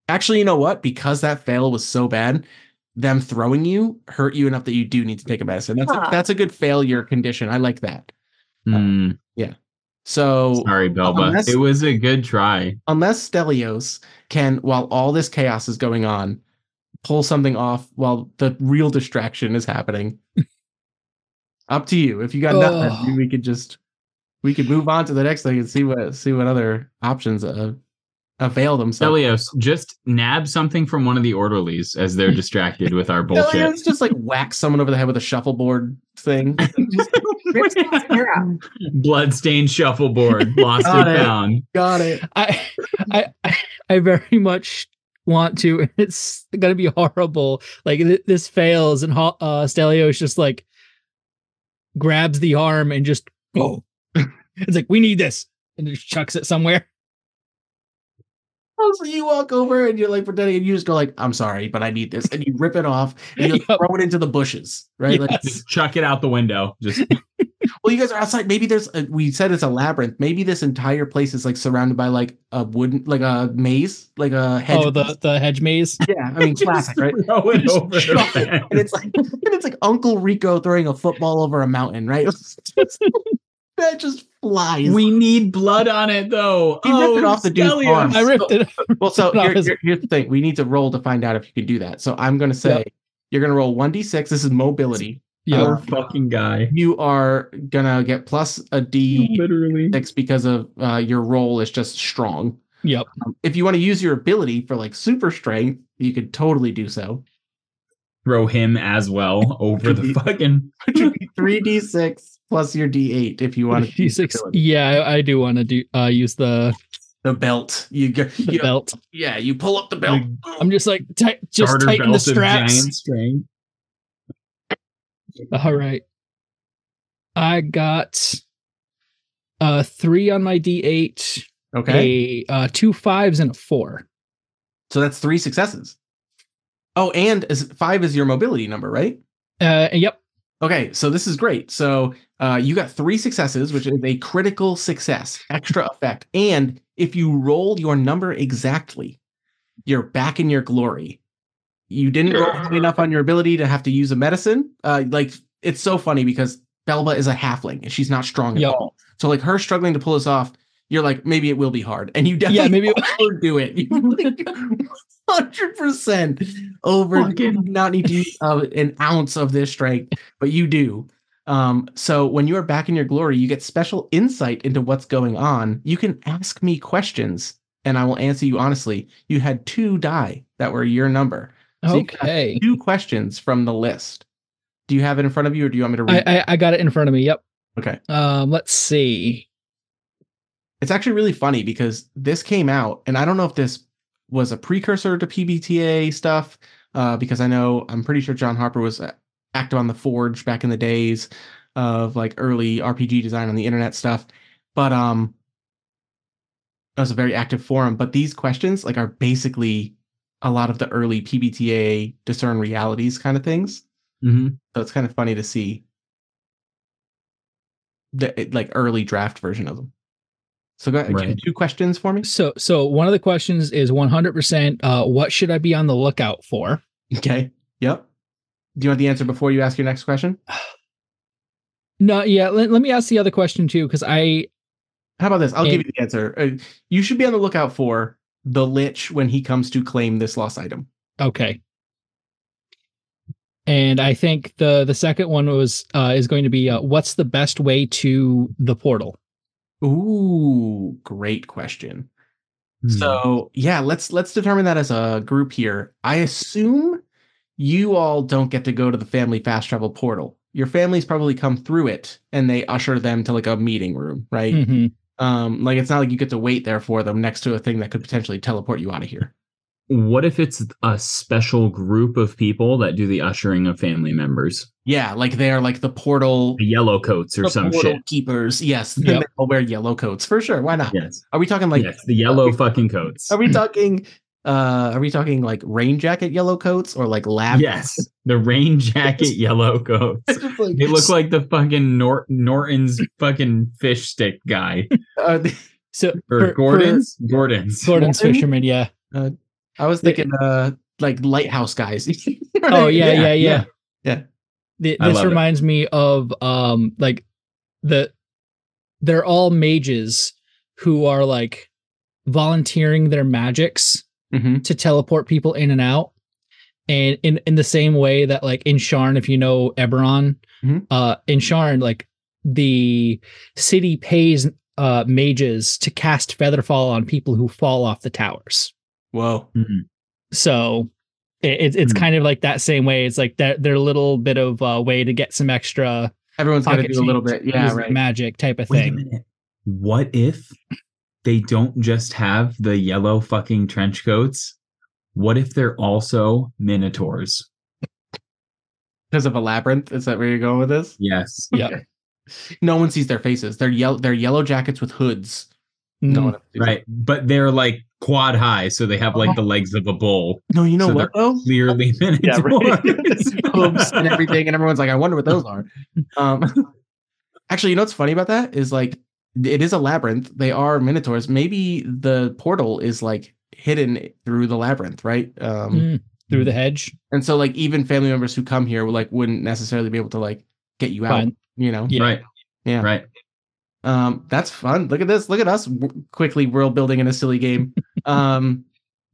Actually, you know what? Because that fail was so bad, them throwing you hurt you enough that you do need to take a medicine. That's a, that's a good failure condition. I like that. Yeah. So sorry, Belba. unless- It was a good try. unless Stelios can, while all this chaos is going on, pull something off while the real distraction is happening. Up to you. If you got nothing, Oh. we could just we could move on to the next thing and see what see what other options uh, avail themselves. Stelios, just nab something from one of the orderlies as they're distracted with our bullshit. Stelios just like whack someone over the head with a shuffleboard thing. Just Rips his hair out. Bloodstained shuffleboard, lost Got and it. found. got it. I, I, I- I very much want to. It's gonna be horrible. Like th- this fails, and Ho- uh, Stelios just like grabs the arm and just oh, it's like we need this, and just chucks it somewhere. Oh, so you walk over and you're like pretending, and you just go like, "I'm sorry, but I need this," and you rip it off and you like, Yep. throw it into the bushes, right? Like, Just chuck it out the window. Just well, you guys are outside. Maybe there's. A, we said it's a labyrinth. Maybe this entire place is like surrounded by like a wooden, like a maze, like a hedge. oh, the the hedge maze. yeah. I mean, classic, right? throw it over the chuck it, and it's like and it's like Uncle Rico throwing a football over a mountain, right? Just- that just flies. We need blood on it though. He ripped it off the dude's Stelios. arm. I ripped it. well, so No, here- here- here's the thing: we need to roll to find out if you can do that. So I'm going to say you're going to roll one d6. This is mobility. Yeah. Poor fucking guy. You are gonna get plus a d6 because of uh, your roll is just strong. Yep. Um, if you want to use your ability for like super strength, you could totally do so. Throw him as well over the fucking. Which would be three d six plus your d eight if you want to use your D6. Yeah, I, I do want to do uh use the, the belt. You go, the you, belt. yeah, you pull up the belt. I'm just like tight, just garter tighten the belt straps. giant. All right. I got uh three on my D8, Okay, a uh two fives and a four. so that's three successes. Oh, and five is your mobility number, right? Uh yep. Okay, so this is great. So uh, you got three successes, which is a critical success, extra effect. And if you roll your number exactly, you're back in your glory. You didn't roll high enough on your ability to have to use a medicine. Uh, like it's so funny because Belba is a halfling and she's not strong at Yep. all. So like her struggling to pull this off, you're like maybe it will be hard, and you definitely Yeah, maybe it- overdo it. You hundred percent over. You not need to use uh, an ounce of this strength, but you do. Um, so when you are back in your glory, you get special insight into what's going on. You can ask me questions, and I will answer you honestly. You had two die that were your number. So Okay. Two questions from the list. Do you have it in front of you, or do you want me to read? I, I I got it in front of me. Yep. okay. Um let's see. It's actually really funny because this came out, and I don't know if this was a precursor to PBTA stuff, uh, because I know I'm pretty sure John Harper was uh, active on the Forge back in the days of like early RPG design on the internet stuff. But um, it was a very active forum. But these questions like are basically a lot of the early PBTA discern realities kind of things. hmm So it's kind of funny to see the like early draft version of them. So go ahead, Right. two questions for me. So so one of the questions is 100% uh what should I be on the lookout for? Okay. Yep. Do you want the answer before you ask your next question? No, yeah, let, let me ask the other question too cuz I How about this? I'll give you the answer. Uh, you should be on the lookout for the Lich when he comes to claim this lost item. okay. And I think the the second one was uh is going to be uh, what's the best way to the portal? Ooh, great question. Hmm. So yeah, let's let's determine that as a group here. I assume you all don't get to go to the family fast travel portal. Your families probably come through it and they usher them to like a meeting room, right? Mhm. Um, like it's not like you get to wait there for them next to a thing that could potentially teleport you out of here. What if it's a special group of people that do the ushering of family members? Yeah, like they are like the portal, The yellow coats or the some portal shit. keepers. Yes, Yep. they all wear yellow coats for sure. Why not? Yes. Are we talking like? yes. The yellow fucking coats. Are we talking Uh, are we talking like rain jacket yellow coats or like lab? Yes, the rain jacket yellow coats. Like- They look like the fucking Nor- Norton's fucking fish stick guy Are they- So or for- for Gordon's. Gordon's. Gordon's Gordon? fisherman, yeah. I was thinking uh like lighthouse guys. You know what I Oh mean? yeah, yeah, yeah. Yeah. Th- I this love it. reminds me of um like the they're all mages who are like volunteering their magics Mhm. to teleport people in and out. And in in the same way that like in Sharn, if you know Eberron, Mhm. uh in Sharn, like the city pays uh mages to cast Featherfall on people who fall off the towers. Whoa. Mhm. So it, it's it's Hmm. kind of like that same way. It's like that their little bit of uh, way to get some extra Everyone's got to do a little bit. Yeah, right. magic type of Wait a thing. minute. What if they don't just have the yellow fucking trench coats? What if they're also minotaurs? Because of a labyrinth. Is that where you're going with this? Yes. Yeah. No one sees their faces. They're yellow. They're yellow jackets with hoods. No Mm. one sees Right. But they're like quad high, so they have like the legs of a bull. No, you know So what though? Clearly Yeah, right. minotaurs. hooves and everything, and everyone's like, I wonder what those are. Um, actually, you know what's funny about that is like it is a labyrinth. They are minotaurs. Maybe the portal is like hidden through the labyrinth, right? Um, Mm. Through the hedge. and so like even family members who come here like wouldn't necessarily be able to like get you out. Fine. You know? Yeah. Right. Yeah. Right. Um, that's fun. Look at this. Look at us w- quickly world building in a silly game. Um,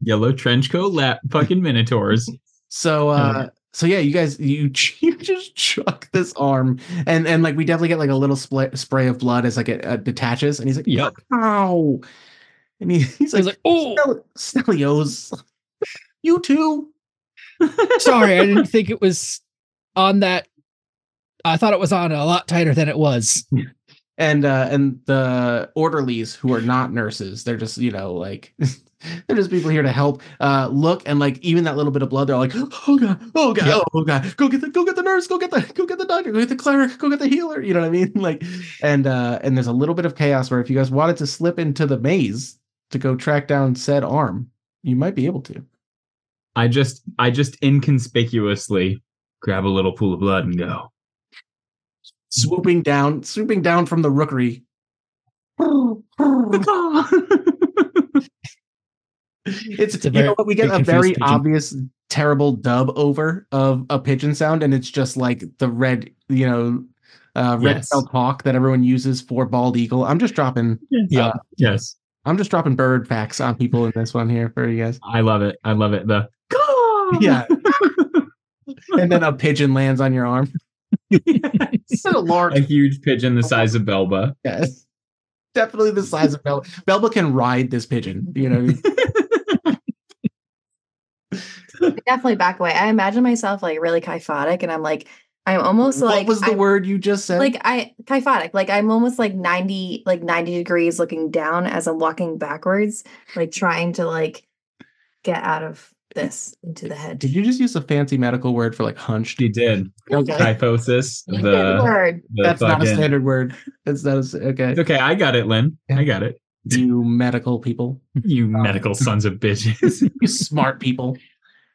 Yellow trench coat, lap fucking minotaurs. so uh, so yeah, you guys, you you just chuck this arm, and and like we definitely get like a little spl- spray of blood as like it uh, detaches, and he's like, Yep. ow, and he, he's like, like, oh, "Stel- Stelios, you too. sorry, I didn't think it was on that. I thought it was on a lot tighter than it was. And uh and the orderlies who are not nurses they're just you know like they're just people here to help uh look and like even that little bit of blood they're like oh god oh god Yep. oh god go get the go get the nurse go get the go get the doctor go get the cleric go get the healer you know what i mean like and uh and there's a little bit of chaos where if you guys wanted to slip into the maze to go track down said arm you might be able to I just I just inconspicuously grab a little pool of blood and go. Swooping down swooping down from the rookery it's, It's a you know what we get a very pigeon. obvious terrible dub over of a pigeon sound and it's just like the red you know uh red Yes. tailed hawk that everyone uses for bald eagle i'm just dropping Yeah. uh, yes. i'm just dropping bird facts on people in this one here for you guys I love it. I love it. The yeah and then a pigeon lands on your arm Yes. a large a huge pigeon the size of Belba. yes definitely the size of belba belba can ride this pigeon you know Definitely back away. I imagine myself like really kyphotic, and I'm like, I'm almost what like What was the I'm- word you just said like I kyphotic. Like I'm almost like 90, like 90 degrees looking down as I'm walking backwards, like trying to like get out of this into the head. did you just use a fancy medical word for like hunched She did. okay Kyphosis. The, word. the That's not a standard word. It's not a, s- okay. It's okay. I got it, Lynn. I got it. You medical people, You medical sons of bitches. you smart people.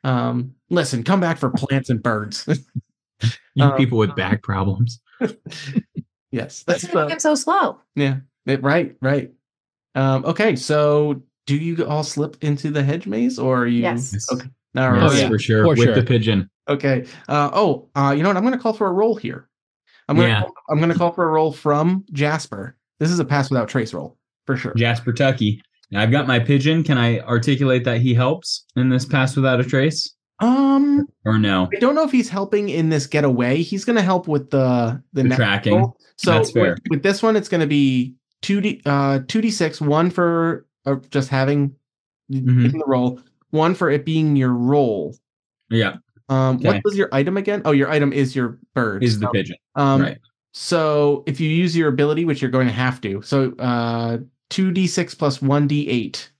Um, listen, come back for plants and birds. you Um, people with back problems. yes, that's That's why I'm so slow. yeah. it- right, right. Um, okay, so do you all slip into the hedge maze, or are you? Yes. Okay. All right. Yes, Oh, yeah. for sure. For with sure. the pigeon. Okay. Uh, oh, uh, you know what? I'm going to call for a roll here. I'm going to Yeah. I'm going to call for a roll from Jasper. This is a pass without trace roll for sure. Jasper Tucky. Now, I've got my pigeon. Can I articulate that he helps in this pass without a trace? Um, Or no? I don't know if he's helping in this getaway. He's going to help with the the, The next tracking. roll. So That's fair. With, with this one, it's going to be two d uh two d six. One for uh, just having Mhm. getting the role. One for it being your role. Yeah, Um, Okay. what was your item again? Oh, your item is your bird. is the So, pigeon. um, right. So if you use your ability, which you're going to have to, so uh, two d six plus one d eight.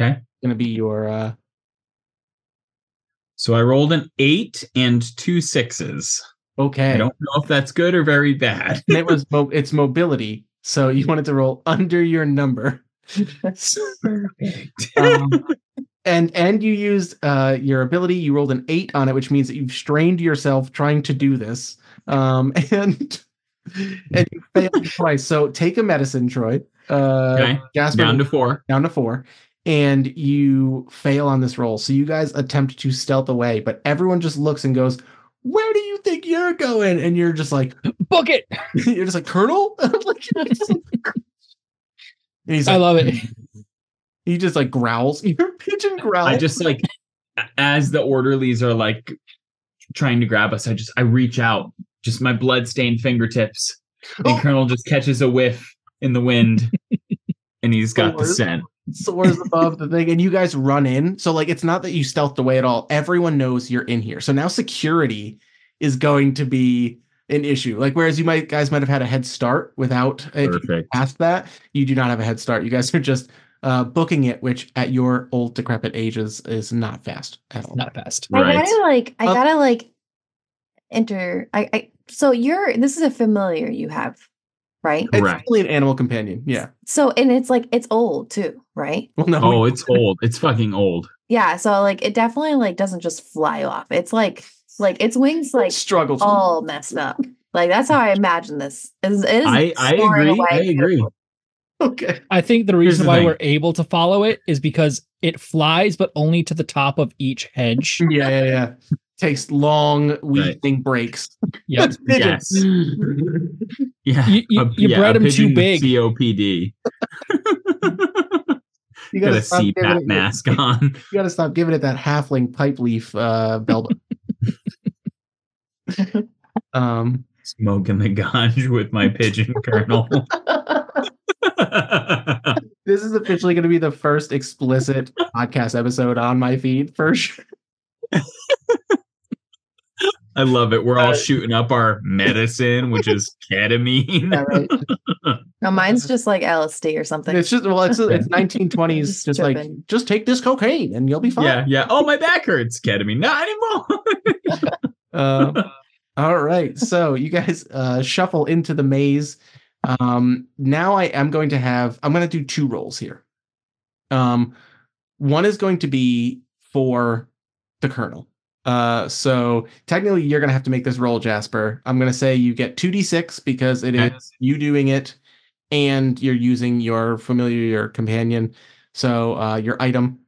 Okay. Going to be your uh, So I rolled an eight and two sixes. okay. I don't know if that's good or very bad. and it was mo- it's mobility. So you wanted to roll under your number. Perfect. Um, and and you used uh your ability. You rolled an eight on it, which means that you've strained yourself trying to do this. Um, and and you failed twice. So take a medicine, Troy. Uh, Okay. Jasper, Down to four. down to four, and you fail on this roll. So you guys attempt to stealth away, but everyone just looks and goes, "Where do you think you're going?" And you're just like, Book it. you're just like Colonel. Like, just like- and he's I love it. Hmm. he just like growls. Your pigeon growls. I just like as the orderlies are like trying to grab us, I just I reach out, just my blood-stained fingertips, and Oh. Colonel just catches a whiff in the wind, and he's got the scent. soars above the thing, and you guys run in. So like, it's not that you stealthed away at all. Everyone knows you're in here. So now security is going to be an issue. Like, whereas you might guys might have had a head start without if you past that, you do not have a head start. You guys are just uh, booking it, which at your old decrepit ages is not fast at all. Not fast. I Right. gotta like I Uh, gotta like enter I, I so you're this is a familiar you have, right? It's Correct. definitely an animal companion. Yeah. So and it's like it's old too, right? Well, no. Oh, it's old. It's fucking old. Yeah, so like it definitely like doesn't just fly off. It's like like its wings like struggles. all messed up. Like that's how I imagine this. Is it is I I agree. away. I agree. Okay. I think the reason the why thing. we're able to follow it is because it flies, but only to the top of each hedge. Yeah, yeah, yeah. Takes long Right. weaving breaks. Yep. Yes. Yeah. You- you- A- you yeah, bred a 'em too big. COPD. You Got a stop giving CPAP it- mask on. You gotta stop giving it that halfling pipe leaf uh Belba. Um Smoking the ganj with my pigeon colonel. this is officially gonna be the first explicit podcast episode on my feed for sure. I love it. We're all Uh, shooting up our medicine, which is ketamine. Yeah, right. No, mine's just like LSD or something. It's just well, it's it's 1920s, Just just like just take this cocaine and you'll be fine. Yeah, yeah. Oh, my back hurts. Ketamine. Not anymore. Uh, all right. So you guys uh, shuffle into the maze. Um, now I am going to have, I'm going to do two rolls here. Um, one is going to be for the Colonel. Uh, so technically you're going to have to make this roll, Jasper. I'm going to say you get 2d6 because it is you doing it and you're using your familiar, your companion. So uh, your item.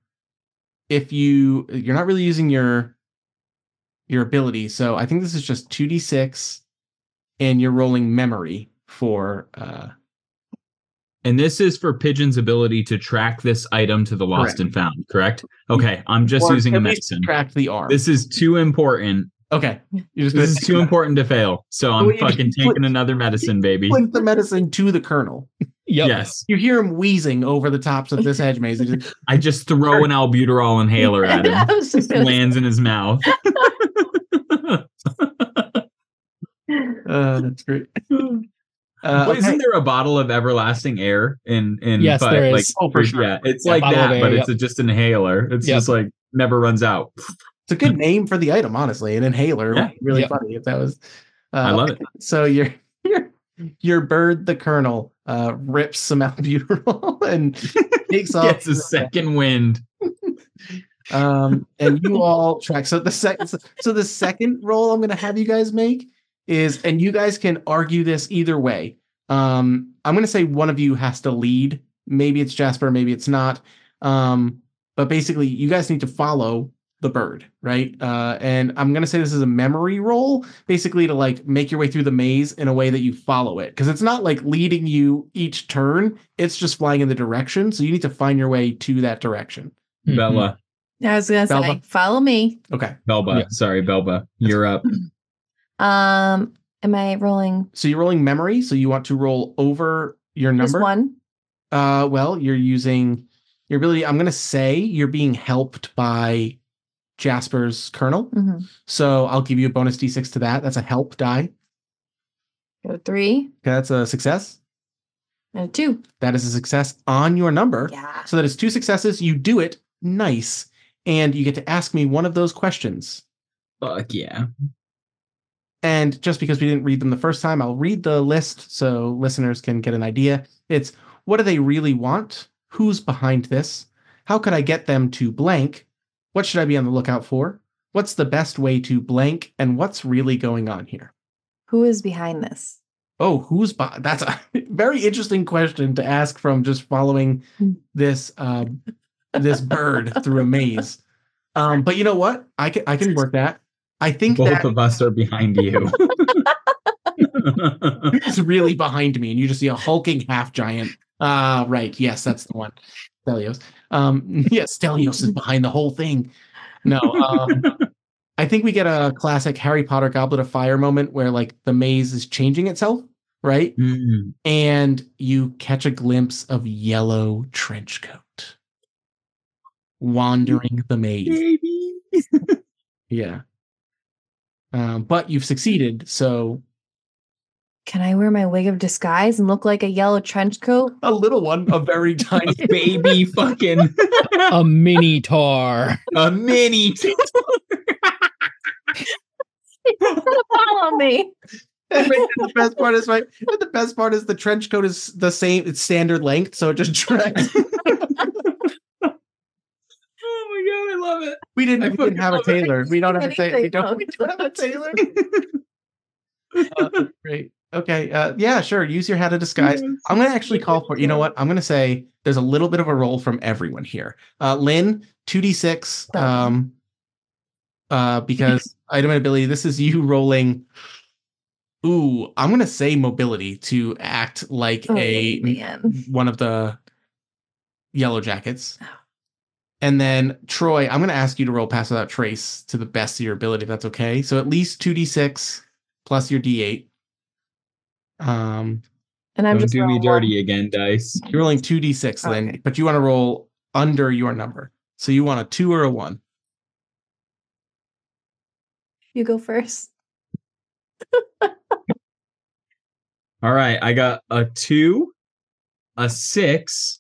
If you, you're not really using your your ability. So I think this is just 2d6 and you're rolling memory for uh and this is for Pigeon's ability to track this item to the lost Correct. and found, correct? Okay, I'm just or using a medicine. track the arm. This is too important. okay. You're just This is too important to fail. So I'm Well, fucking you- taking another medicine, baby. Link the medicine to the colonel. Yep. Yes. You hear him wheezing over the tops of this hedge maze. He's like, I just throw an albuterol inhaler at him. I just lands in his mouth. uh, that's great. Uh, Wait, okay. Isn't there a bottle of everlasting air in in Yes, fi- there like. Oh, for sure. yeah, it's Yeah, like that, air, but yep. it's a, just an inhaler. It's Yep. just like never runs out. It's a good name for the item, honestly. An inhaler. Yeah. Really Yep. funny if that was. Uh, I love it. So your your your bird, the colonel, uh, rips some albuterol and takes off. Gets a second wind. um, and you all track. So the second, so the second roll I'm going to have you guys make is, and you guys can argue this either way. Um, I'm going to say one of you has to lead. Maybe it's Jasper, maybe it's not. Um, but basically, you guys need to follow the bird, right? Uh, and I'm going to say this is a memory roll, basically to like make your way through the maze in a way that you follow it, because it's not like leading you each turn. It's just flying in the direction. So you need to find your way to that direction. Bella. I was gonna say, Belva. follow me. Okay. Belba. Yeah. Sorry, Belba. You're up. Um, am I rolling So you're rolling memory. So you want to roll over your just number. one? Uh, well, you're using your ability. I'm gonna say you're being helped by Jasper's Colonel. Mhm. So I'll give you a bonus d6 to that. That's a help die. Got a three Okay, that's a success. and a two. That is a success on your number. Yeah. So that is two successes. You do it. Nice. And you get to ask me one of those questions. Fuck yeah. And just because we didn't read them the first time, I'll read the list so listeners can get an idea. It's what do they really want? Who's behind this? how could I get them to blank? What should I be on the lookout for? What's the best way to blank? And what's really going on here? Who is behind this? Oh, who's by? That's a very interesting question to ask from just following Hmm. this uh, this bird through a maze. Um, but you know what? I can I can work that. I think Both that of us are behind you. is really behind me, and you just see a hulking half giant. Ah, right. Yes, that's the one. Stelios. Um, yes, Stelios is behind the whole thing. No, um, I think we get a classic Harry Potter Goblet of Fire moment where like the maze is changing itself, right? Mm. And you catch a glimpse of yellow trench coat wandering the maze. Yeah. Um, but you've succeeded, so Can I wear my wig of disguise and look like a yellow trench coat? a little one, a very tiny baby fucking a mini tar. a mini. Tar. Follow me. The best part is right. The best part is the trench coat is the same. It's standard length, so it just drags. Oh my god, I love it. we didn't, I we didn't have a love it. tailor. We don't have a tailor. We don't, we don't have a tailor. Uh, great. Okay. Uh, yeah. Sure. Use your hat of disguise. I'm gonna actually call for. You know what? I'm gonna say there's a little bit of a roll from everyone here. Uh, Lynn, two d six. Um, uh, because item and ability. This is you rolling. Ooh, I'm gonna say mobility to act like Oh, a man. one of the yellow jackets. And then Troy, I'm gonna ask you to roll pass without trace to the best of your ability, if that's okay. So at least two d six plus your d eight. Um, And I'm Don't just do me rolling dirty again, dice. you're rolling two d six, Lynn, Okay. but you want to roll under your number. So you want a two or a one. one. You go first. All right, I got a two, a six,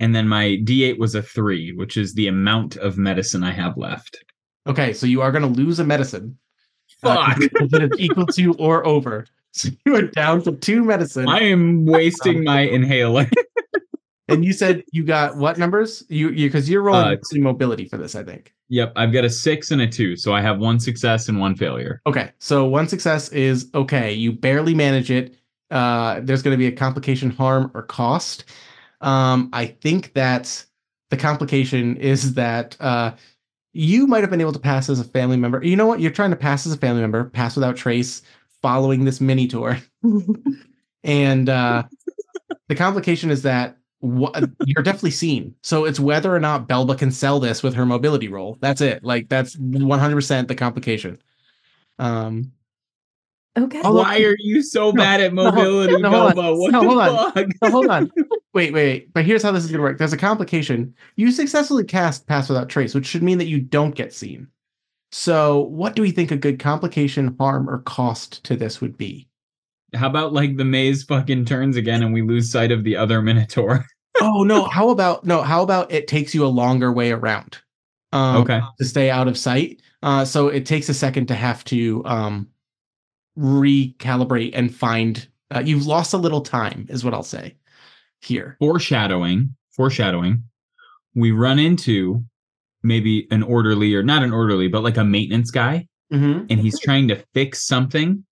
and then my D8 was a three, which is the amount of medicine I have left. Okay, so you are gonna lose a medicine. uh, Fuck. is equal to or over. So you are down to two medicine. I am wasting my inhaler. and you said you got what numbers? You you because you're rolling Uh, mobility for this, I think. yep, I've got a six and a two, so I have one success and one failure. Okay, so one success is okay. You barely manage it. Uh, there's going to be a complication, harm, or cost. Um, I think that the complication is that uh, you might have been able to pass as a family member. You know what? You're trying to pass as a family member, pass without trace, following this mini tour, and uh, the complication is that wha- you're definitely seen. So it's whether or not Belba can sell this with her mobility roll. That's it. Like that's 100% the complication. Um, okay. Although- Why are you so No, bad at mobility, no, hold on. Belba? What No, the hold on. fuck? So hold on. Wait, wait, wait. But here's how this is going to work. There's a complication. You successfully cast Pass Without Trace, which should mean that you don't get seen. So, what do we think a good complication, harm, or cost to this would be? How about like the maze fucking turns again and we lose sight of the other Minotaur? Oh no! How about no? How about it takes you a longer way around? Um, okay. to stay out of sight. Uh, so it takes a second to have to um, recalibrate and find. Uh, you've lost a little time, is what I'll say here. Foreshadowing. Foreshadowing. We run into maybe an orderly or not an orderly, but like a maintenance guy, Mm-hmm. and he's trying to fix something,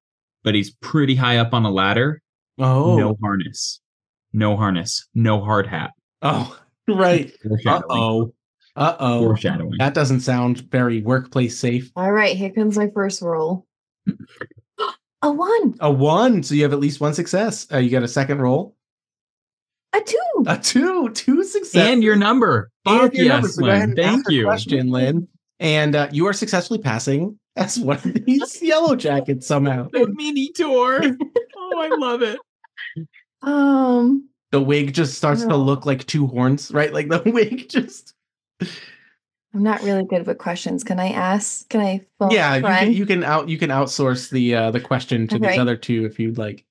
but he's pretty high up on a ladder. Oh, No harness. No harness. No hard hat. oh, right. uh-oh Uh oh. Foreshadowing. That doesn't sound very workplace safe. All right, here comes my first roll. a one, A one, so you have at least one success. Uh, you get a second roll. a two. A two, two success. and your number. And Fuck your number. So Lynn. Thank you. Question, Lynn. And uh, you are successfully passing as one of these yellow jackets somehow. The mini tour. oh, I love it. Um, The wig just starts to look like two horns, right? Like the wig just. I'm not really good with questions. Can I ask? Can I yeah, you can, you can out you can outsource the uh, the question to these other two if you'd like.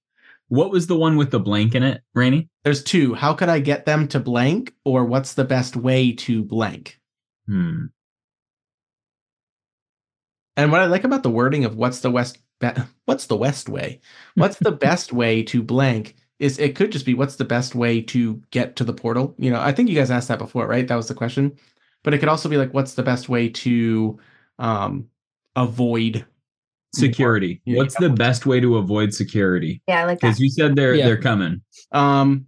What was the one with the blank in it, Rene? There's two. How could I get them to blank, or what's the best way to blank? Hmm. And what I like about the wording of what's the west be- what's the west way? What's the best way to blank is it could just be what's the best way to get to the portal? You know, I think you guys asked that before, right? That was the question. But it could also be like, what's the best way to um, avoid Security. Yeah. What's the best way to avoid security? Yeah, I like that. Because you said they're Yeah. they're coming. Um,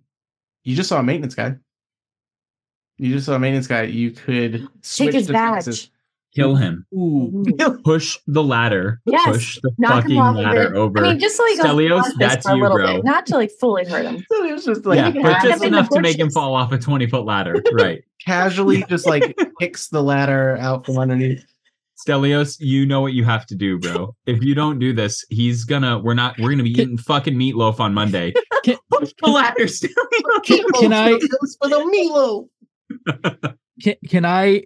you just saw a maintenance guy. You just saw a maintenance guy. You could switch Take his defenses. badge. Kill mm. him. Ooh. Mm-hmm. Push the ladder. Yes. Push the Knock him fucking off ladder it. over. I mean, just so he goes Stelios, unconscious that's for a you, little bro. bit, not to like fully hurt him. So it was just like yeah, but just him in the enough to make him fall off a 20 foot ladder. Right. casually just like kicks the ladder out from underneath. Stelios, you know what you have to do, bro. If you don't do this, he's gonna we're not we're gonna be eating fucking meatloaf on Monday. Can, Push the ladder, Stelios. can, can I for the Milo? can, can I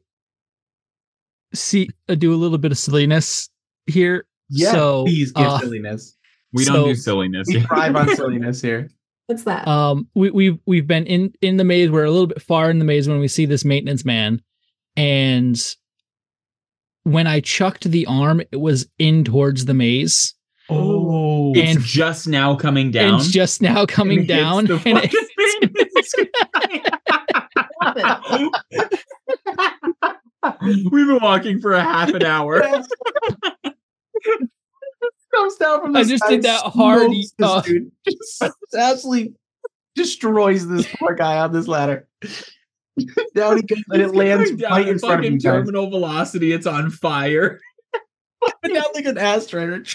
see uh, do a little bit of silliness here? Yeah, So, please give uh, silliness. We don't do silliness. We thrive on silliness here. What's that? um we, we've we've been in in the maze we're a little bit far in the maze when we see this maintenance man and when i chucked the arm it was in towards the maze Oh, It's And- just now coming down. it's just now coming and down and it- fucking- We've been walking for a half an hour. comes down from the I just did that hard, this uh, dude. Just absolutely destroys this poor guy on this ladder. down he goes, and it lands right in front of you guys. terminal velocity. It's on fire. down like an asteroid,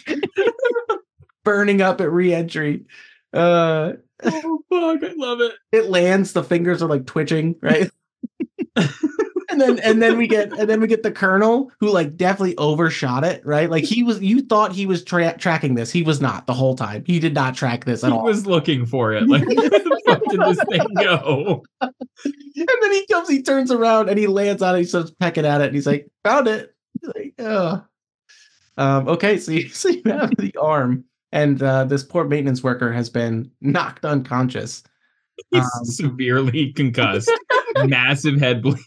burning up at re-entry. Uh, Oh fuck! I love it. it lands. The fingers are like twitching, right? And then and then we get and then we get the colonel who like definitely overshot it, right? Like he was. You thought he was tra- tracking this. He was not the whole time. He did not track this at He all. was looking for it. Like, where the fuck did this thing go? and then he comes, he turns around and he lands on it. He starts pecking at it, and he's like, "Found it." He's like, "Oh." Um, okay, so you, so you have the arm, and uh, this poor maintenance worker has been knocked unconscious. He's Um, severely concussed. Massive head bleed.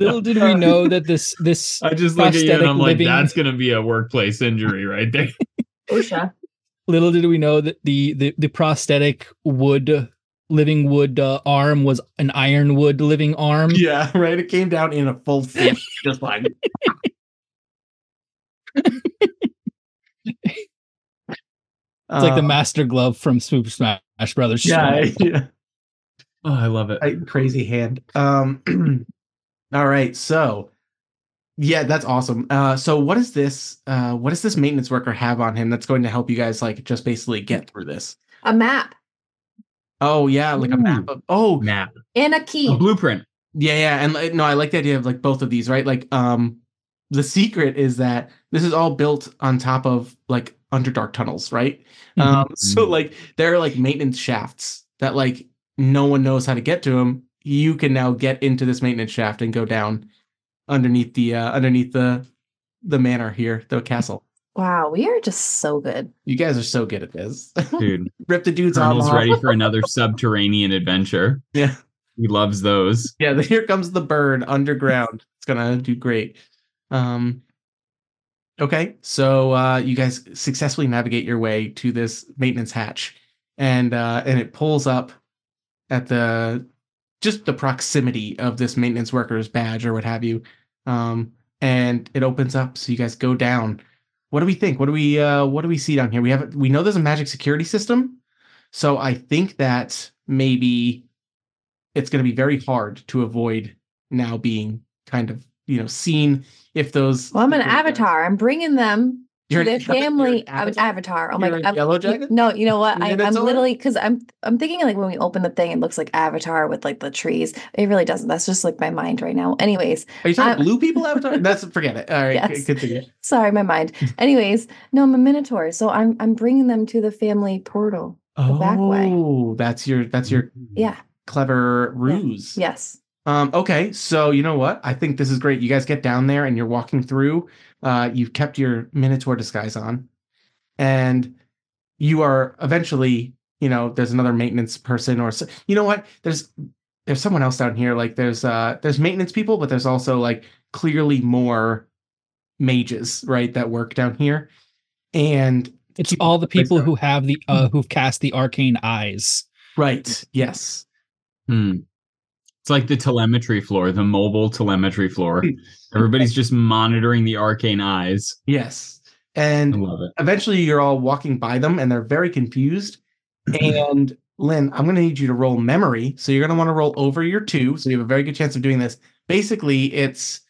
little did we know that this this I just look at you and prosthetic I'm like, living- that's gonna be a workplace injury right there. OSHA. little did we know that the the, the prosthetic wood living wood uh, arm was an ironwood living arm Yeah, right. It came down in a full fist, just like. it's like the Uh, master glove from super smash brothers Yeah, yeah. Oh, I love it. Tight, crazy hand. Um, all right, so yeah, that's awesome. Uh, so what is this? Uh, what does this maintenance worker have on him that's going to help you guys like just basically get through this? A map Oh yeah, like a map of. Oh Map. and a key. A blueprint. yeah, yeah, and no, I like the idea of like both of these, right? Like, um, the secret is that this is all built on top of like underdark tunnels, right? Mhm. Um, so like there are like maintenance shafts that like no one knows how to get to them. You can now get into this maintenance shaft and go down underneath the uh, underneath the the manor here, the castle. Wow, we are just so good. You guys are so good at this. Dude, Rip the dude's arm Colonel's off. ready for another subterranean adventure. Yeah. He loves those. Yeah, the- here comes the bird underground. It's gonna do great. Um okay, so uh you guys successfully navigate your way to this maintenance hatch and uh and it pulls up at the just the proximity of this maintenance worker's badge or what have you. Um and it opens up so you guys go down. What do we think? What do we uh what do we see down here? We have we know there's a magic security system. So I think that maybe it's going to be very hard to avoid now being kind of you know seen if those Well, I'm an those guys- avatar. I'm bringing them You're to an- their you're an family. Avatar? avatar. Oh my I'm- yellow jacket? No, you know what? I, I'm literally because I'm I'm thinking like when we open the thing, it looks like Avatar with like the trees. It really doesn't. That's just like my mind right now. Anyways, Are you talking I'm- blue people avatar? That's forget it. All right, Yes. continue. sorry, my mind. Anyways, no, I'm a Minotaur, so I'm I'm bringing them to the family portal. The back way. Oh, that's your that's your Yeah. clever ruse. Yes. Um, okay, so you know what? I think this is great. You guys get down there and you're walking through. Uh, you've kept your Minotaur disguise on, and you are eventually, you know, there's another maintenance person, or s- you know what? There's there's someone else down here. Like there's uh there's maintenance people, but there's also like clearly more mages, right, that work down here. And It's keep- all the people who have the uh who've cast the arcane eyes. right. Yes. Hmm. It's like the telemetry floor, the mobile telemetry floor. Everybody's just monitoring the arcane eyes. Yes. And eventually you're all walking by them and they're very confused. and Lynn, I'm going to need you to roll memory. So you're going to want to roll over your two. So you have a very good chance of doing this. Basically, it's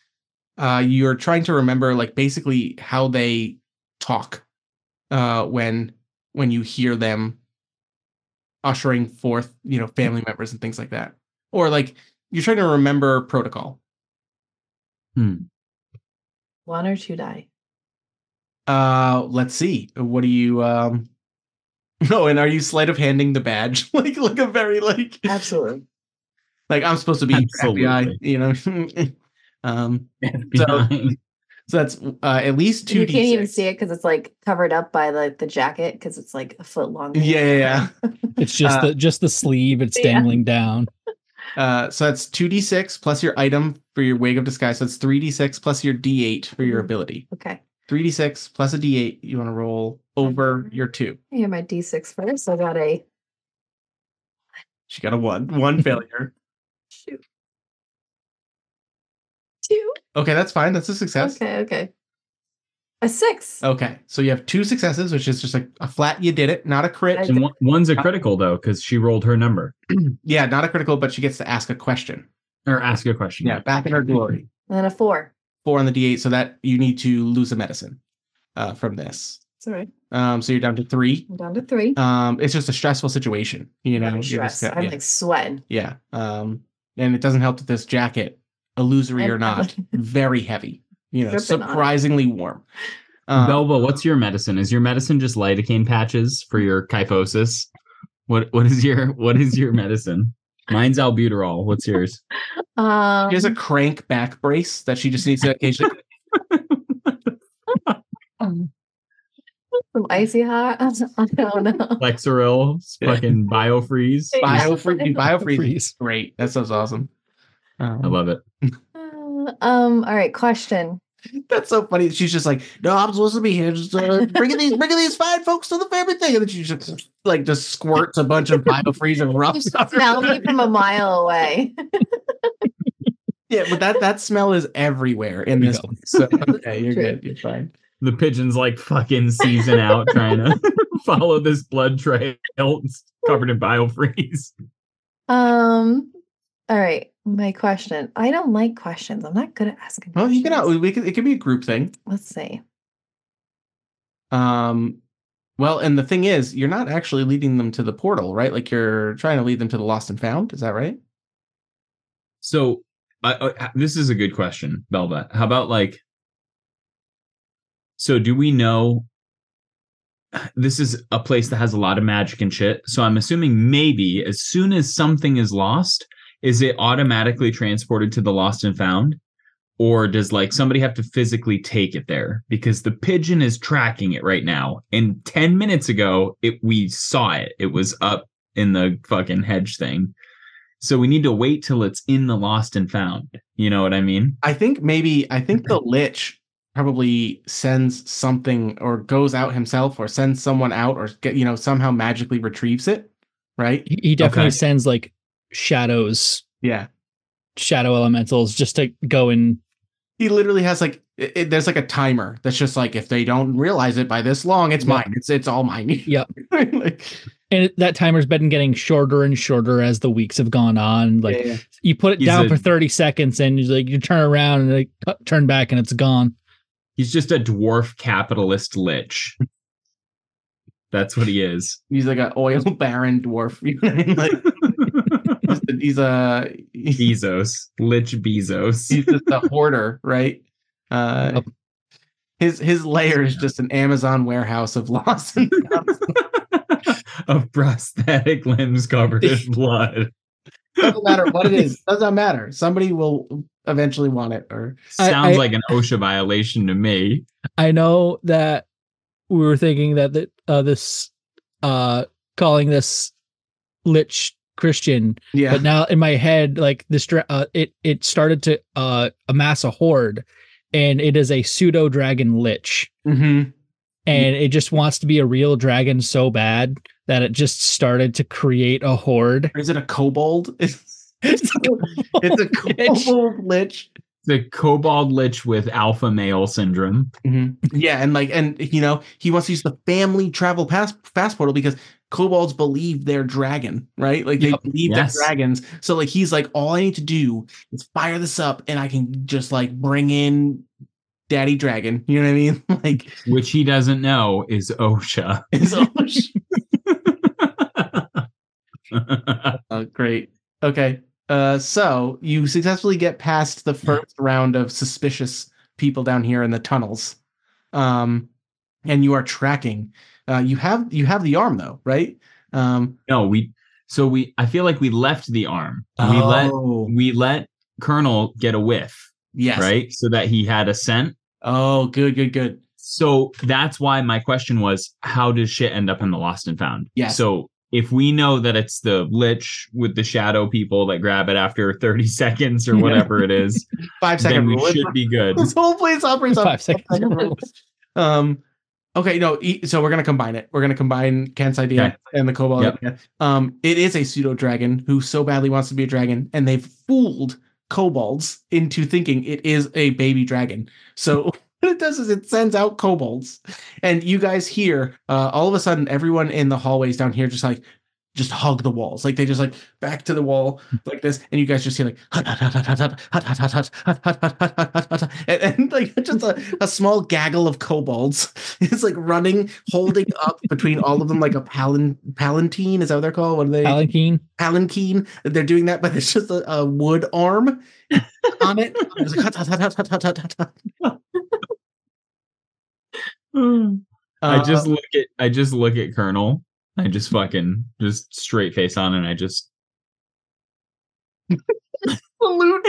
uh, you're trying to remember like basically how they talk uh, when when you hear them ushering forth, you know, family members and things like that. Or like you're trying to remember protocol. Hmm. One or two die. Uh, let's see. What do you um? No, and are you sleight of handing the badge like like a very like Absolutely. like I'm supposed to be Absolutely. FBI, you know? um, FBI. so that's uh, at least two. you can't even D6. see it because it's like covered up by the the jacket because it's like a foot long. Yeah, yeah, yeah. It's just Uh, the just the sleeve. It's Yeah. dangling down. Uh, so that's two d six plus your item for your wig of disguise. So it's three d six plus your d eight for your Mhm. ability. Okay. Three d six plus a d eight. You want to roll over Mhm. your two. Here, my D6 first. I got a She got a one. One failure. shoot. Two. Okay, that's fine. That's a success. Okay, okay. A six. Okay, so you have two successes, which is just like a flat. You did it, not a crit. And one, one's a critical though, because she rolled her number Yeah, not a critical, but she gets to ask a question. or ask a question. Yeah, back in her glory. And then a four. Four on the D8, so that you need to lose a medicine uh, from this. It's all right. Um, so you're down to three. I'm down to three. Um, it's just a stressful situation, you know. I'm you're stressed. just- I'm yeah, like sweating. yeah. Um, and it doesn't help that this jacket, illusory I or not, very heavy. You know, Dripping on it. surprisingly warm. Um, Belba, what's your medicine? Is your medicine just lidocaine patches for your kyphosis? What what is your what is your medicine? Mine's albuterol. What's yours? Um, she has a crank back brace that she just needs to occasionally. some icy hot. I don't know. Lexeril, fucking biofreeze. Biofreeze. Biofreeze. Great. That sounds awesome. Um, I love it. Uh, um. All right. Question. That's so funny. She's just like, no, I'm supposed to be here, just uh, bringing these, bringing these fine folks to the family thing, and then she just like just squirts a bunch of biofreeze and rough You stuff. smell me from a mile away. yeah, but that that smell is everywhere in this. place. So okay, you're True. good. You're fine. The pigeon's like fucking season out trying to follow this blood trail It's covered in biofreeze. Um. All right. My question. I don't like questions. I'm not good at asking. Well, you can. We can. It can be a group thing. Let's see. Um. Well, and the thing is, you're not actually leading them to the portal, right? Like you're trying to lead them to the lost and found. Is that right? So, I, I, this is a good question, Belba. How about like, so do we know this is a place that has a lot of magic and shit? So I'm assuming maybe as soon as something is lost, is it automatically transported to the lost and found? Or does like somebody have to physically take it there? Because the pigeon is tracking it right now. And 10 minutes ago, it we saw it. It was up in the fucking hedge thing. So we need to wait till it's in the lost and found. You know what I mean? I think maybe I think the lich probably sends something or goes out himself or sends someone out or get you know somehow magically retrieves it, right? He, he definitely Okay. sends like shadows, Yeah. shadow elementals, just to go and He literally has like it, it- there's like a timer that's just like if they don't realize it by this long, it's Yeah. mine. It's it's all mine. Yep. like, and it- that timer's been getting shorter and shorter as the weeks have gone on. Like yeah, yeah. you put it He's down a- for 30 seconds and you like you turn around and like turn back and it's gone. He's just a dwarf capitalist lich. That's what he is. he's like an oil baron dwarf. You know what I mean? He's a he's, Bezos, lich Bezos. he's just a hoarder, right? Uh, his his lair is just an Amazon warehouse of lost and of prosthetic limbs covered in blood. doesn't matter what it is. Doesn't matter. Somebody will eventually want it. Or Sounds I- like an OSHA violation to me. I know that we were thinking that that uh, this uh calling this lich Christian, yeah, but now in my head, like this, uh, it it started to uh amass a horde, and it is a pseudo dragon lich. hmm and it just wants to be a real dragon so bad that it just started to create a horde. Or is it a kobold? It's, it's a Lich. kobold lich. The kobold lich with alpha male syndrome. Mhm. Yeah, and like, and you know, he wants to use the family travel pass fast portal because kobolds believe they're dragon, right? Like they Yep. believe Yes. they're dragons. So like, he's like, all I need to do is fire this up, and I can just like bring in Daddy Dragon. You know what I mean? Like, which he doesn't know is OSHA. it's uh, great. Okay. Uh, so you successfully get past the first round of suspicious people down here in the tunnels, um, and you are tracking. Uh, you have you have the arm though, right? Um, no, we so we I feel like we left the arm. We let oh, we let Colonel get a whiff, yes, right? So that he had a scent. Oh, good, good, good. So that's why my question was how does shit end up in the lost and found? Yes. So if we know that it's the lich with the shadow people that grab it after 30 seconds or whatever it is, Five second then we rule. should be good. this whole place operates on Five seconds. five-second rules. Um, okay, no. e- So we're gonna combine it. We're gonna combine Kent's idea Okay. and the Kobold Yep. idea. Um, it is a pseudo dragon who so badly wants to be a dragon, and they've fooled kobolds into thinking it is a baby dragon. So what it does is it sends out kobolds, and you guys hear uh, all of a sudden everyone in the hallways down here just like just hug the walls. Like they just like back to the wall like this, and you guys just hear like hut, hut, hut, hut, hut, hut, hut, hut, hut, hut, hut, hut, hut, hut, hut, hut, hut, and, and like just a, a small gaggle of kobolds is like running, holding up between all of them like a palin palanquin. Is that what they're called? What are they? Palanquin. palanquin. They're doing that, but it's just a, a wood arm on it. It's like, hut, hut, hut, hut, hut, hut, hut, hut. I Uh, just look at I just look at Colonel. I just fucking just straight face on and I just salute.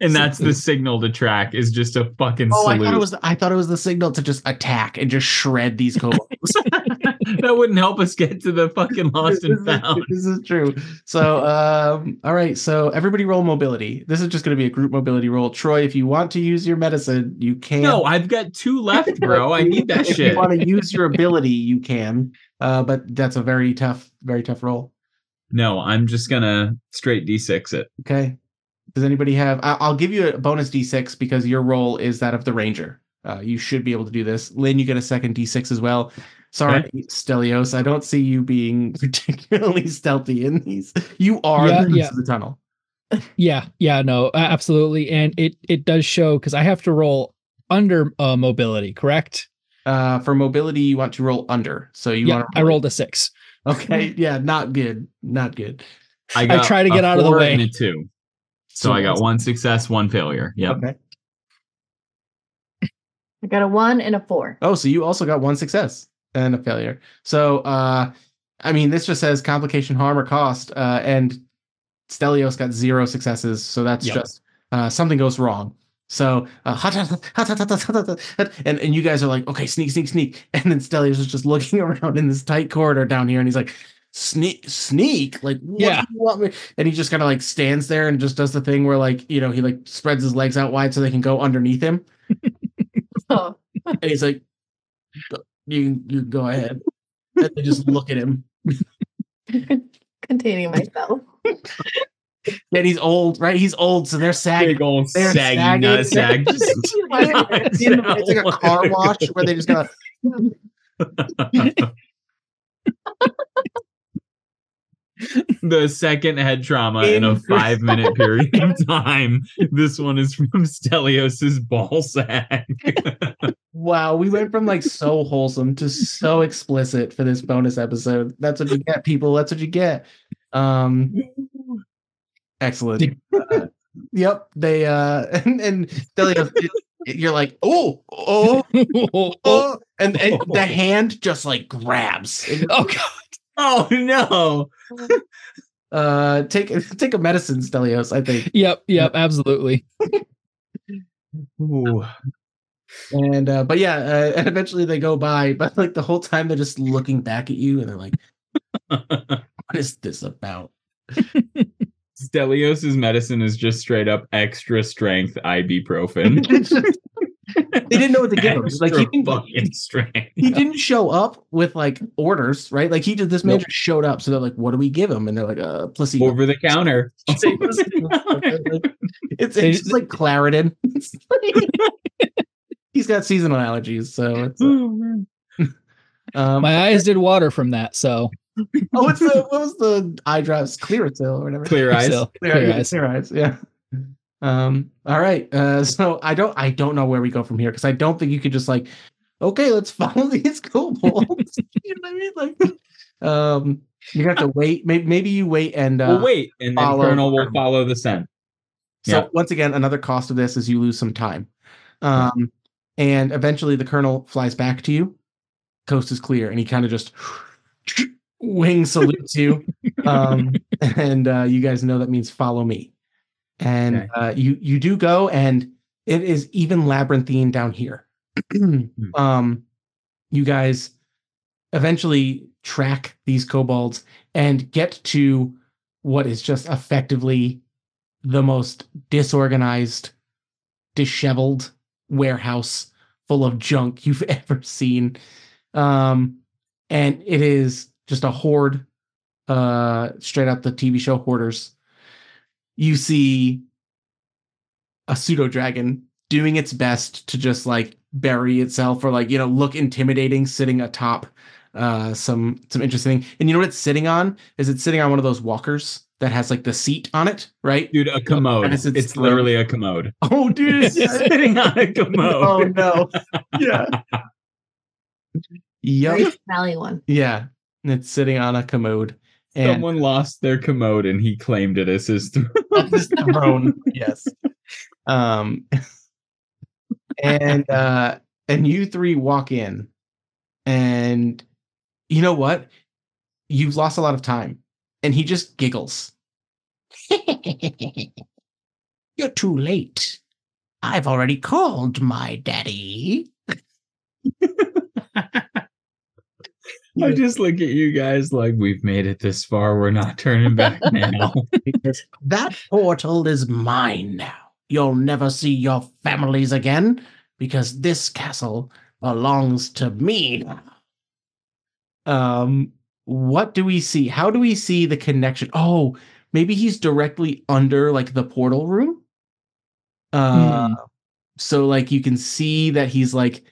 and that's the signal to track is just a fucking Oh, I thought it was. I thought it was the signal to just attack and just shred these kobolds. that wouldn't help us get to the fucking lost and This is- found. This is true. So, um, all right. So everybody roll mobility. This is just going to be a group mobility roll. Troy, if you want to use your medicine, you can. No, I've got two left, bro. I need that if shit. you want to use your ability, you can. Uh, but that's a very tough, very tough roll. No, I'm just gonna straight D6 it. Okay. Does anybody have? I- I'll give you a bonus d6 because your role is that of the ranger. Uh, you should be able to do this. Lynn, you get a second d6 as well. Sorry, Stelios. I don't see you being particularly stealthy in these. You are Yeah, the yeah. the tunnel. Yeah, yeah, no, absolutely, and it it does show because I have to roll under uh, mobility, correct? Uh, for mobility, you want to roll under. So you yeah, want to I rolled a six. Okay, yeah, not good, not good. I try to get out of the way. and a two. So I got one success, one failure. Yep. Okay. I got a one and a four. Oh, so you also got one success and a failure. So, uh, I mean, this just says complication, harm, or cost, uh, and Stelios got zero successes. So that's Yep. just uh, something goes wrong. So uh, and and you guys are like, okay, sneak, sneak, sneak, and then Stelios is just looking around in this tight corridor down here, and he's like, sneak, sneak, like, what yeah, and he just kind of like stands there and just does the thing where like you know he like spreads his legs out wide so they can go underneath him, oh. and he's like, you you go ahead, and they just look at him, containing myself. And he's old, right? He's old, so they're sagging. Big old They're saggy sagging. nut sag. It's, it's like a car wash where they just gotta the second head trauma in a five minute period of time. This one is from Stelios's ball sack. Wow, we went from like so wholesome to so explicit for this bonus episode. That's what you get, people. That's what you get. Um excellent. Uh, yep. They uh and, and Delia, you're like, oh, oh, oh, oh, and, and the hand just like grabs. And, oh god. oh no. uh take take a medicine, Stelios, I think. Yep, yep, absolutely. Ooh. And uh, but yeah, uh, and eventually they go by, but like the whole time they're just looking back at you and they're like, "What is this about?" Stelios's medicine is just straight up extra strength ibuprofen. They didn't know what to give him. Like he didn't, fucking strength. he didn't show up with like orders, right? Like he did. This man Nope. just showed up. So they're like, "What do we give him?" And they're like, "Uh, placebo." over the counter. It's, it's, it's just like Claritin. Like- he's got seasonal allergies, so it's. Oh, man. Um, My eyes did water from that, so oh, what's the what was the eye drops? Clearasil or whatever. Clear eyes. Clear, clear eyes. clear eyes. Yeah. Um. All right. Uh. So I don't. I don't know where we go from here because I don't think you could just like, okay, let's follow these kobolds. you know what I mean? Like, um, you have to wait. Maybe maybe you wait and. Uh, well, wait, and then Colonel will follow the scent. So Yeah. once again, another cost of this is you lose some time. Um, and eventually the colonel flies back to you. Coast is clear, and he kind of just wing salutes you. Um, and uh, you guys know that means follow me. And Okay. uh, you you do go, and it is even labyrinthine down here. um, you guys eventually track these kobolds and get to what is just effectively the most disorganized, disheveled warehouse full of junk you've ever seen. Um, and it is just a horde, uh, straight out the TV show Hoarders. You see a pseudo dragon doing its best to just like bury itself or like, you know, look intimidating sitting atop uh some some interesting and you know what it's sitting on is it's sitting on one of those walkers that has like the seat on it right Dude, a commode. As it's It's, throne. literally a commode. oh dude it's Sitting on a commode. oh no yeah Very yep smelly one. yeah and it's sitting on a commode and Someone lost their commode and he claimed it as his throne. His throne. yes. Um and uh and you three walk in and you know what? You've lost a lot of time. And he just giggles. You're too late. I've already called my daddy. I just look at you guys like we've made it this far. We're not turning back now. because that portal is mine now. You'll never see your families again because this castle belongs to me. Um, what do we see? How do we see the connection? Oh, maybe he's directly under like the portal room. Uh, so like you can see that he's like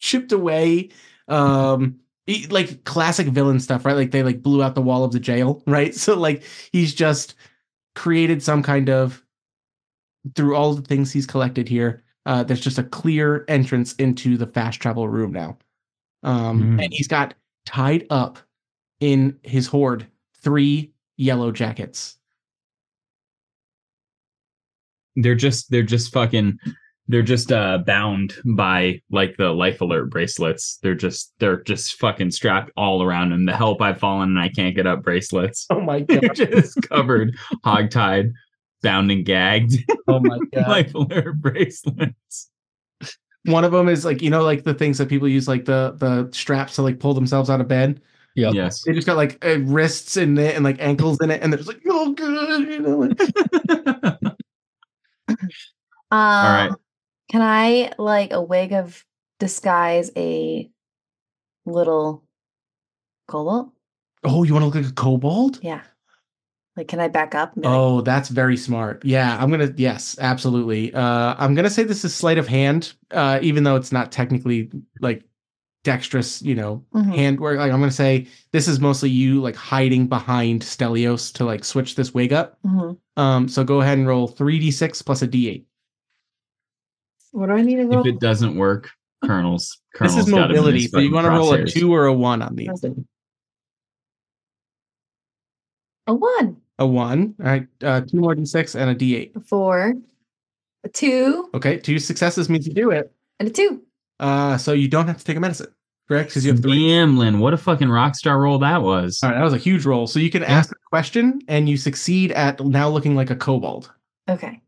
chipped away. Um, like classic villain stuff, right? Like they like blew out the wall of the jail, right? So like he's just created some kind of through all the things he's collected here. Uh, there's just a clear entrance into the fast travel room now, um, Mm. and he's got tied up in his hoard three yellow jackets. they're just they're just fucking they're just uh bound by like the life alert bracelets. They're just they're just fucking strapped all around him. The help I've fallen and I can't get up bracelets. Oh my They're god! just covered, hogtied, bound and gagged. oh my god! life alert bracelets. One of them is like you know like the things that people use like the the straps to like pull themselves out of bed. Yep. Yes. They just got like uh, wrists in it and like ankles in it, and they're just like oh good, you know. Like, Um, right. Can I like a wig of disguise a little kobold? oh, you want to look like a kobold? Yeah. Like, can I back up? and be like, Oh, that's very smart. Yeah, I'm gonna. Yes, absolutely. Uh, I'm gonna say this is sleight of hand, uh, even though it's not technically like dexterous. You know, Mhm. hand work. Like I'm gonna say this is mostly you like hiding behind Stelios to like switch this wig up. mhm. Um, so go ahead and roll three d6 plus a d8. What do I need to roll? if it doesn't work, Colonel's Colonel's this is got him in mobility, so you want to roll a two or a one on these. A one, A one. All right, uh, two more d6 and a d8. a four, a two, Okay, two successes means you do it. and a two. Uh, so you don't have to take a medicine, correct? Because you have three. Damn, Lynn, what a fucking rock star roll that was. All right, that was a huge roll. So you can Yeah. ask a question and you succeed at now looking like a kobold. Okay.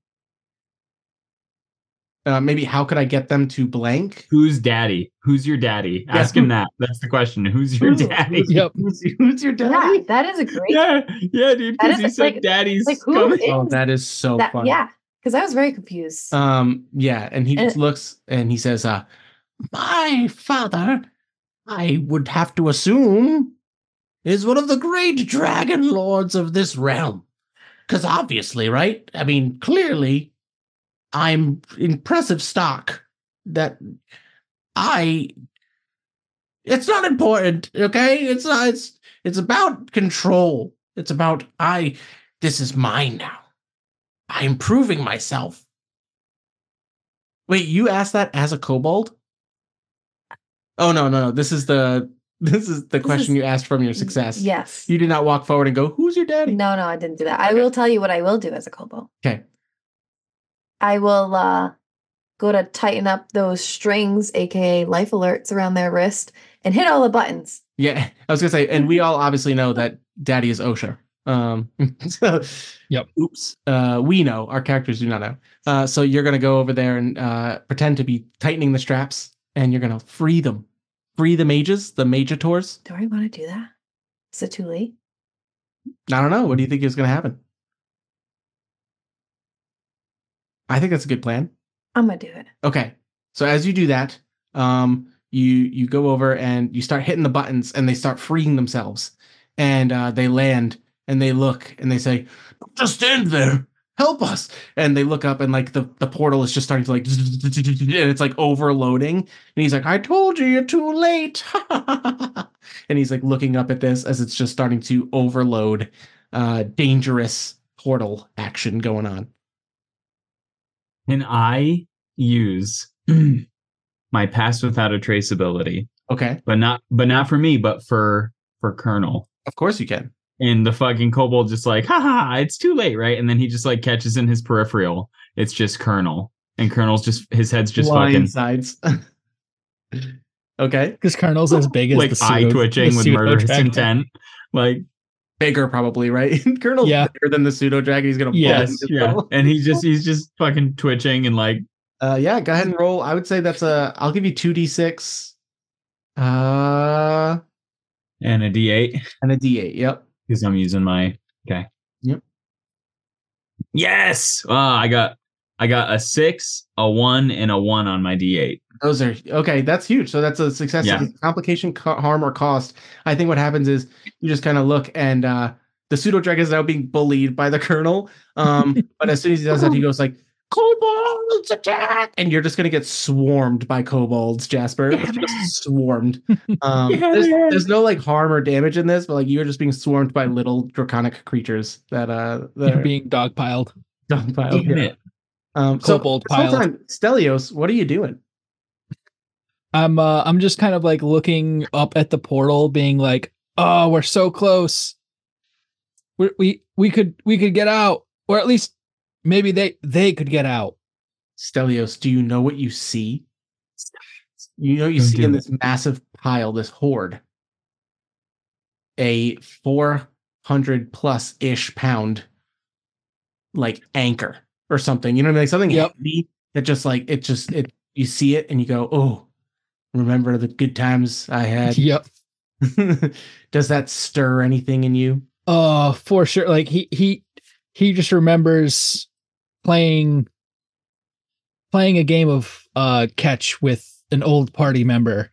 Uh, maybe how could I get them to blank? Who's daddy? Who's your daddy? Yeah. Ask him that. That's the question. Who's your Who- daddy? Yep. Who's, who's your Yeah, that is a great. Yeah, yeah, dude. Because he said like- daddy's like, who coming. is- Oh, that is so that, funny. yeah. Because I was very confused. Um, yeah, and he And- just looks and he says, uh, My father, I would have to assume, is one of the great dragon lords of this realm. Because obviously, right? I mean, clearly, I'm impressive stock that I. It's not important, okay? It's not. It's it's about control. It's about I. This is mine now. I'm proving myself. Wait, you asked that as a kobold? Oh no, no, no. This is the this is the This question is- you asked from your success. Yes. You did not walk forward and go, "Who's your daddy?" No, no, I didn't do that. I will tell you what I will do as a kobold. Okay. I will uh go to tighten up those strings, aka life alerts around their wrist, and hit all the buttons. Yeah, I was gonna say, and we all obviously know that Daddy is OSHA. Um, so, Yep. Oops. Uh, we know our characters do not know. Uh, so you're gonna go over there and uh, pretend to be tightening the straps, and you're gonna free them, free the mages, the magators. Do I want to do that? Is it too late? I don't know. What do you think is gonna happen? I think that's a good plan. I'm gonna do it. Okay. So as you do that, um, you you go over and you start hitting the buttons, and they start freeing themselves, and uh, they land and they look and they say, "Just stand there, help us!" And they look up and like the the portal is just starting to like, and it's like overloading, and he's like, "I told you, you're too late," and he's like looking up at this as it's just starting to overload, uh, dangerous portal action going on. Can I use my pass without a traceability? Okay, But not but not for me, but for for Colonel. of course you can. And the fucking kobold just like, haha, it's too late, right? And then he just like catches in his peripheral. It's just Colonel. And Colonel's just his head's just fucking sides. okay, Because Colonel's as big as like the eye pseudo- twitching the with pseudo murderous intent. Like bigger probably, right? Colonel's Yeah. bigger than the pseudo dragon. He's gonna Yes, bust yeah. himself. And he's just he's just fucking twitching and like Uh, yeah, go ahead and roll. I would say that's a. I'll give you two d six, uh, and a D8. and a d eight. Yep. Because I'm using my okay. Yep. Yes. Ah, I got I got a six, a one, and a one on my D8. Those are okay. That's huge. So that's a success. Yeah. Complication, co- harm, or cost. I think what happens is you just kind of look, and uh, the pseudo dragon is now being bullied by the colonel. Um, but as soon as he does that, he goes like, "Kobolds attack!" And you're just gonna get swarmed by kobolds, Jasper. Just swarmed. Um, Yeah, there's, man. there's no like harm or damage in this, but like you're just being swarmed by little draconic creatures that uh that You're being dogpiled. dogpiled. Damn Yeah. it. Um, so Kobold this whole piled. time, Stelios, what are you doing? I'm uh I'm just kind of like looking up at the portal, being like, "Oh, we're so close. We we we could we could get out, or at least maybe they they could get out." Stelios, do you know what you see? You know, you Don't see in this massive pile, this horde, a 400 plus ish pound like anchor or something. You know what I mean? Like something Yep. heavy that just like it just it you see it and you go, oh, remember the good times I had. Yep. Does that stir anything in you? Oh, for sure. Like he he he just remembers playing playing a game of uh catch with an old party member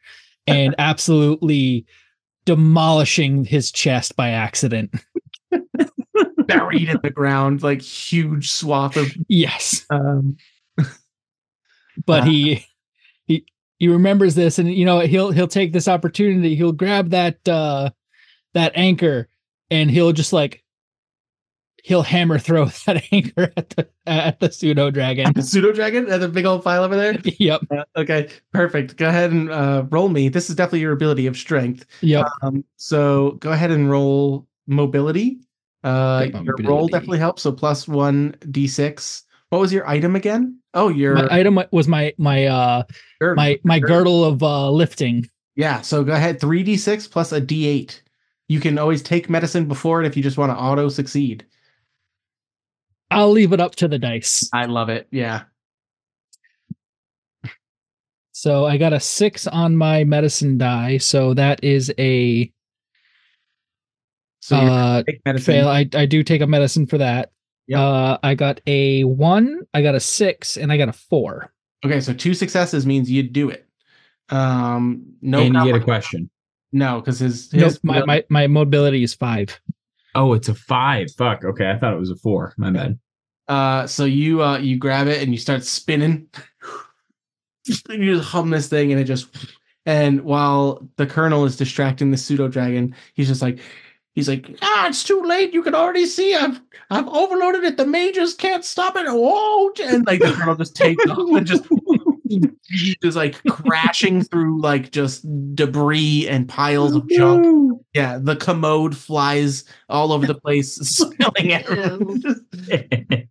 and absolutely demolishing his chest by accident. Buried in the ground, like huge swath of Yes. um but Uh, he he he remembers this and you know he'll he'll take this opportunity he'll grab that uh that anchor and he'll just like he'll hammer throw that anchor at the at the pseudo dragon the pseudo dragon and the big old pile over there. yep Uh, okay, perfect. Go ahead and uh, roll me. This is definitely your ability of strength. yep Um, so go ahead and roll mobility. Uh, Take my your roll definitely helps. So plus one d6. What was your item again? Oh, your my item was my my uh girdle. my my girdle. of uh lifting Yeah. So go ahead. Three d6 plus a d8. You can always take medicine before it if you just want to auto succeed. i'll leave it up to the dice I love it. Yeah. so i got a six on my medicine die so that is a So uh take medicine. fail i i do take a medicine for that Yep. Uh, I got a one, I got a six, and I got a four. Okay, so two successes means you do it. Um, no, and you get a question. no, because his, Nope, my, my my mobility is five. Oh, it's a five. Fuck. Okay, I thought it was a four. My bad. Uh, so you uh you grab it and you start spinning. you just hum this thing and it just and while the colonel is distracting the pseudo dragon, he's just like he's like, ah, it's too late. You can already see I've I've overloaded it. The majors can't stop it. Oh, And like the colonel just takes off and just just like crashing through like just debris and piles of junk. Yeah, the commode flies all over the place, spilling everywhere.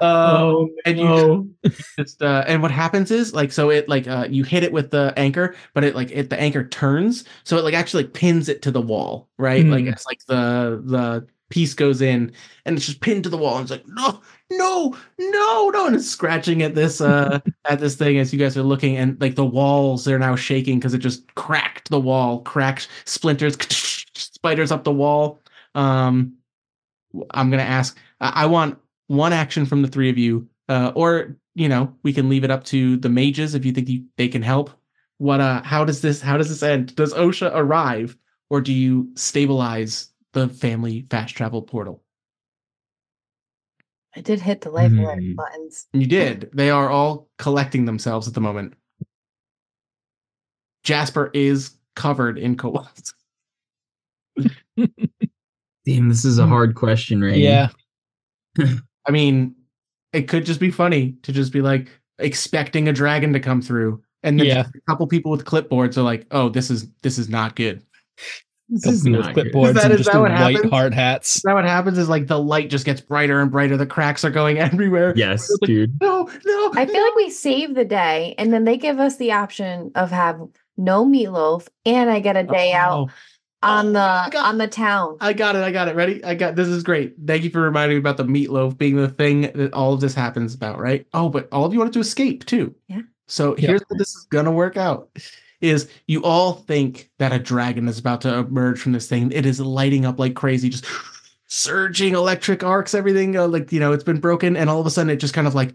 Um, and you just uh, and what happens is like so it like uh you hit it with the anchor, but it like it the anchor turns, so it like actually like, pins it to the wall, right? Like Hmm. it's like the the piece goes in and it's just pinned to the wall, and it's like no, no, no, no, and it's scratching at this uh at this thing as you guys are looking, and like the walls they're now shaking because it just cracked the wall, cracked splinters, spiders up the wall. Um, I'm gonna ask. I, I want one action from the three of you, uh, or you know, we can leave it up to the mages if you think you, they can help. What? Uh, how does this? How does this end? Does OSHA arrive, or do you stabilize the family fast travel portal? I did hit the life alert Hmm. buttons. You did. They are all collecting themselves at the moment. Jasper is covered in kobold. Damn, this is a hard question, right? Yeah. I mean, it could just be funny to just be like expecting a dragon to come through, and then Yeah. a couple people with clipboards are like, "Oh, this is this is not good." This is Company with not good. clipboards Is that- and is just that what white happens? hard hats. So now what happens is like the light just gets brighter and brighter. The cracks are going everywhere. Yes, Like, dude. No, no. I feel like we save the day and then they give us the option of have no meatloaf and I get a day oh, out on Oh the my God. on the town. I got it. I got it. Ready? I got this. Is great. Thank you for reminding me about the meatloaf being the thing that all of this happens about. Right? Oh, but all of you wanted to escape too. Yeah. So Yep. here's what this is gonna work out: is you all think that a dragon is about to emerge from this thing. It is lighting up like crazy, just surging electric arcs. Everything uh, like you know it's been broken, and all of a sudden it just kind of like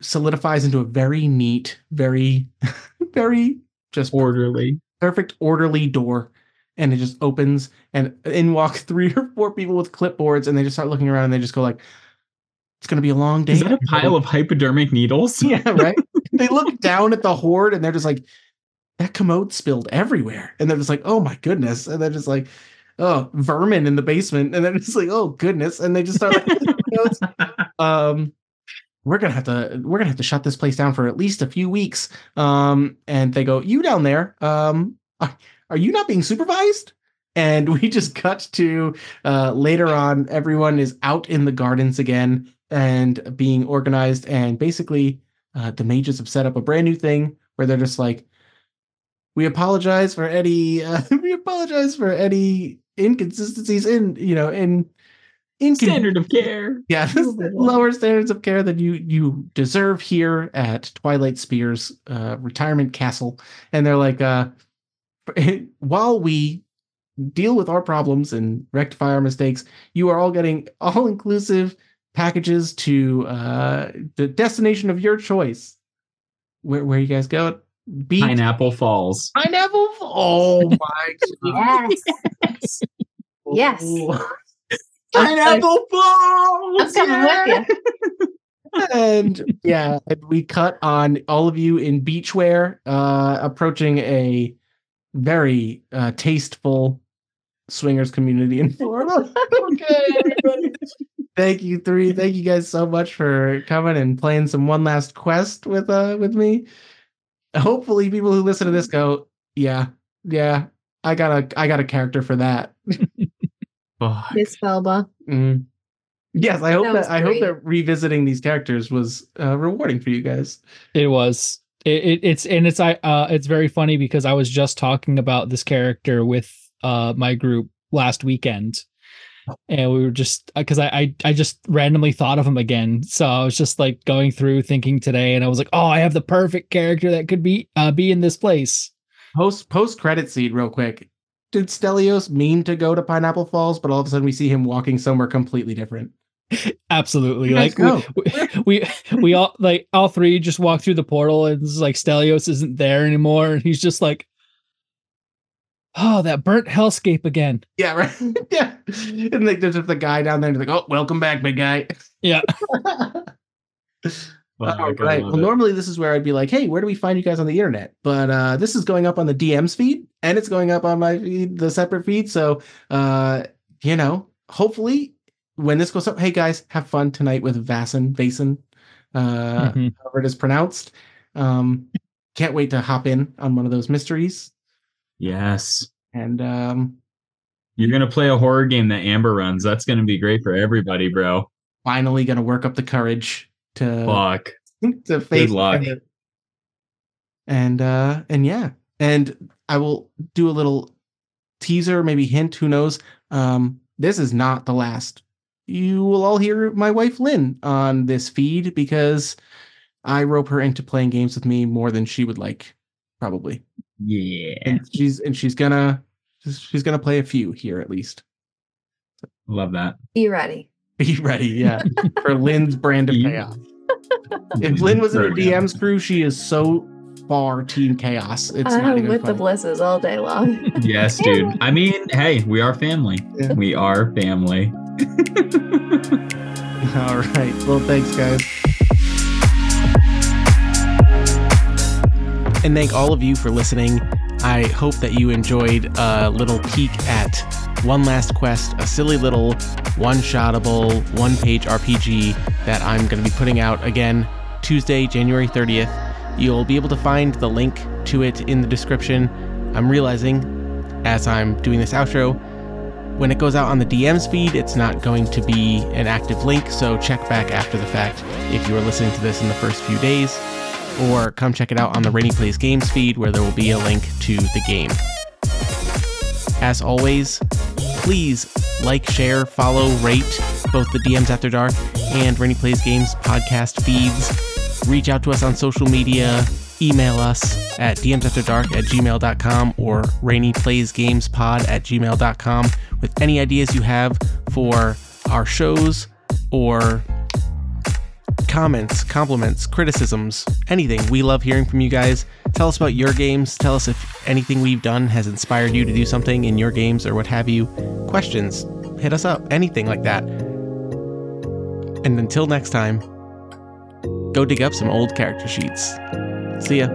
solidifies into a very neat, very, very just Orderly. perfect orderly door and it just opens and in walk three or four people with clipboards and they just start looking around and they just go like it's going to be a long day. Is that a pile of hypodermic needles? yeah right? They look down at the horde and they're just like that commode spilled everywhere. And they're just like oh my goodness. And they're just like oh vermin in the basement. And they're just like oh goodness. And they just start like um we're gonna have to we're gonna have to shut this place down for at least a few weeks. Um and they go you down there um are, you not being supervised? And we just cut to uh later on everyone is out in the gardens again and being organized. And basically uh, the mages have set up a brand new thing where they're just like we apologize for any uh, we apologize for any inconsistencies in you know in in Standard of care. yeah lower standards of care than you you deserve here at Twilight Spires uh retirement castle. And they're like uh while we deal with our problems and rectify our mistakes you are all getting all inclusive packages to uh the destination of your choice where where you guys go beach Pineapple Falls. pineapple oh my Yes. Yes. Pineapple Falls. I'm coming with you. and yeah, and we cut on all of you in beachwear, uh, approaching a very uh, tasteful swingers community in Florida. okay, everybody. Thank you three. Thank you guys so much for coming and playing some one last quest with uh with me. Hopefully, people who listen to this go, yeah, yeah, I got a I got a character for that. Miss Belba. Mm. Yes, I hope That that, I hope that revisiting these characters was uh, rewarding for you guys. It was. It, it, it's and it's I uh it's very funny because I was just talking about this character with uh my group last weekend, and we were just because I, I I just randomly thought of him again. So I was just like going through thinking today, and I was like, oh, I have the perfect character that could be uh be in this place. Post post credit scene real quick. did Stelios mean to go to Pineapple Falls, but all of a sudden we see him walking somewhere completely different. Absolutely. Like we, we, we we all like all three just walk through the portal and it's like Stelios isn't there anymore. And he's just like, Oh, that burnt hellscape again. Yeah, right. yeah. And like there's just the guy down there and he's like, Oh, welcome back, big guy. Yeah. Fuck, All I right. Well, it. normally this is where I'd be like, hey, where do we find you guys on the internet? But uh, this is going up on the DMs feed and it's going up on my feed, the separate feed. So, uh, you know, hopefully when this goes up, hey guys, have fun tonight with Vasen, Vasen, uh, Mhm. however it is pronounced. Um, can't wait to hop in on one of those mysteries. Yes. And um, You're gonna play a horror game that Amber runs. That's gonna be great for everybody, bro. finally going to work up the courage to Fuck. to face luck. it. And uh and yeah. And I will do a little teaser, maybe hint, who knows. Um this is not the last. You will all hear my wife Lynn on this feed because I rope her into playing games with me more than she would like, probably. Yeah. And she's and she's gonna she's gonna play a few here at least. Love that. Be ready. Be ready, yeah, for Lynn's brand of Yeah. chaos. If Lynn was in a Throw down. DM's crew, she is so far team chaos. It's I'm even with the funny. blisses all day long. Yes, dude. I mean, hey, we are family. Yeah. We are family. All right. Well, thanks, guys. And thank all of you for listening. I hope that you enjoyed a little peek at One Last Quest, a silly little one shotable, one page RPG that I'm going to be putting out again Tuesday, January 30th. You'll be able to find the link to it in the description. I'm realizing as I'm doing this outro, when it goes out on the DMs feed, it's not going to be an active link, so check back after the fact if you are listening to this in the first few days, or come check it out on the Rene Plays Games feed where there will be a link to the game. As always, please like, share, follow, rate both the DMs After Dark and Rene Plays Games podcast feeds. Reach out to us on social media, email us at dmsafterdark at gmail.com or reneplaysgamespod at gmail.com with any ideas you have for our shows or comments, compliments, criticisms, anything. We love hearing from you guys. Tell us about your games. Tell us if anything we've done has inspired you to do something in your games or what have you. Questions, hit us up, anything like that. And until next time, go dig up some old character sheets. See ya.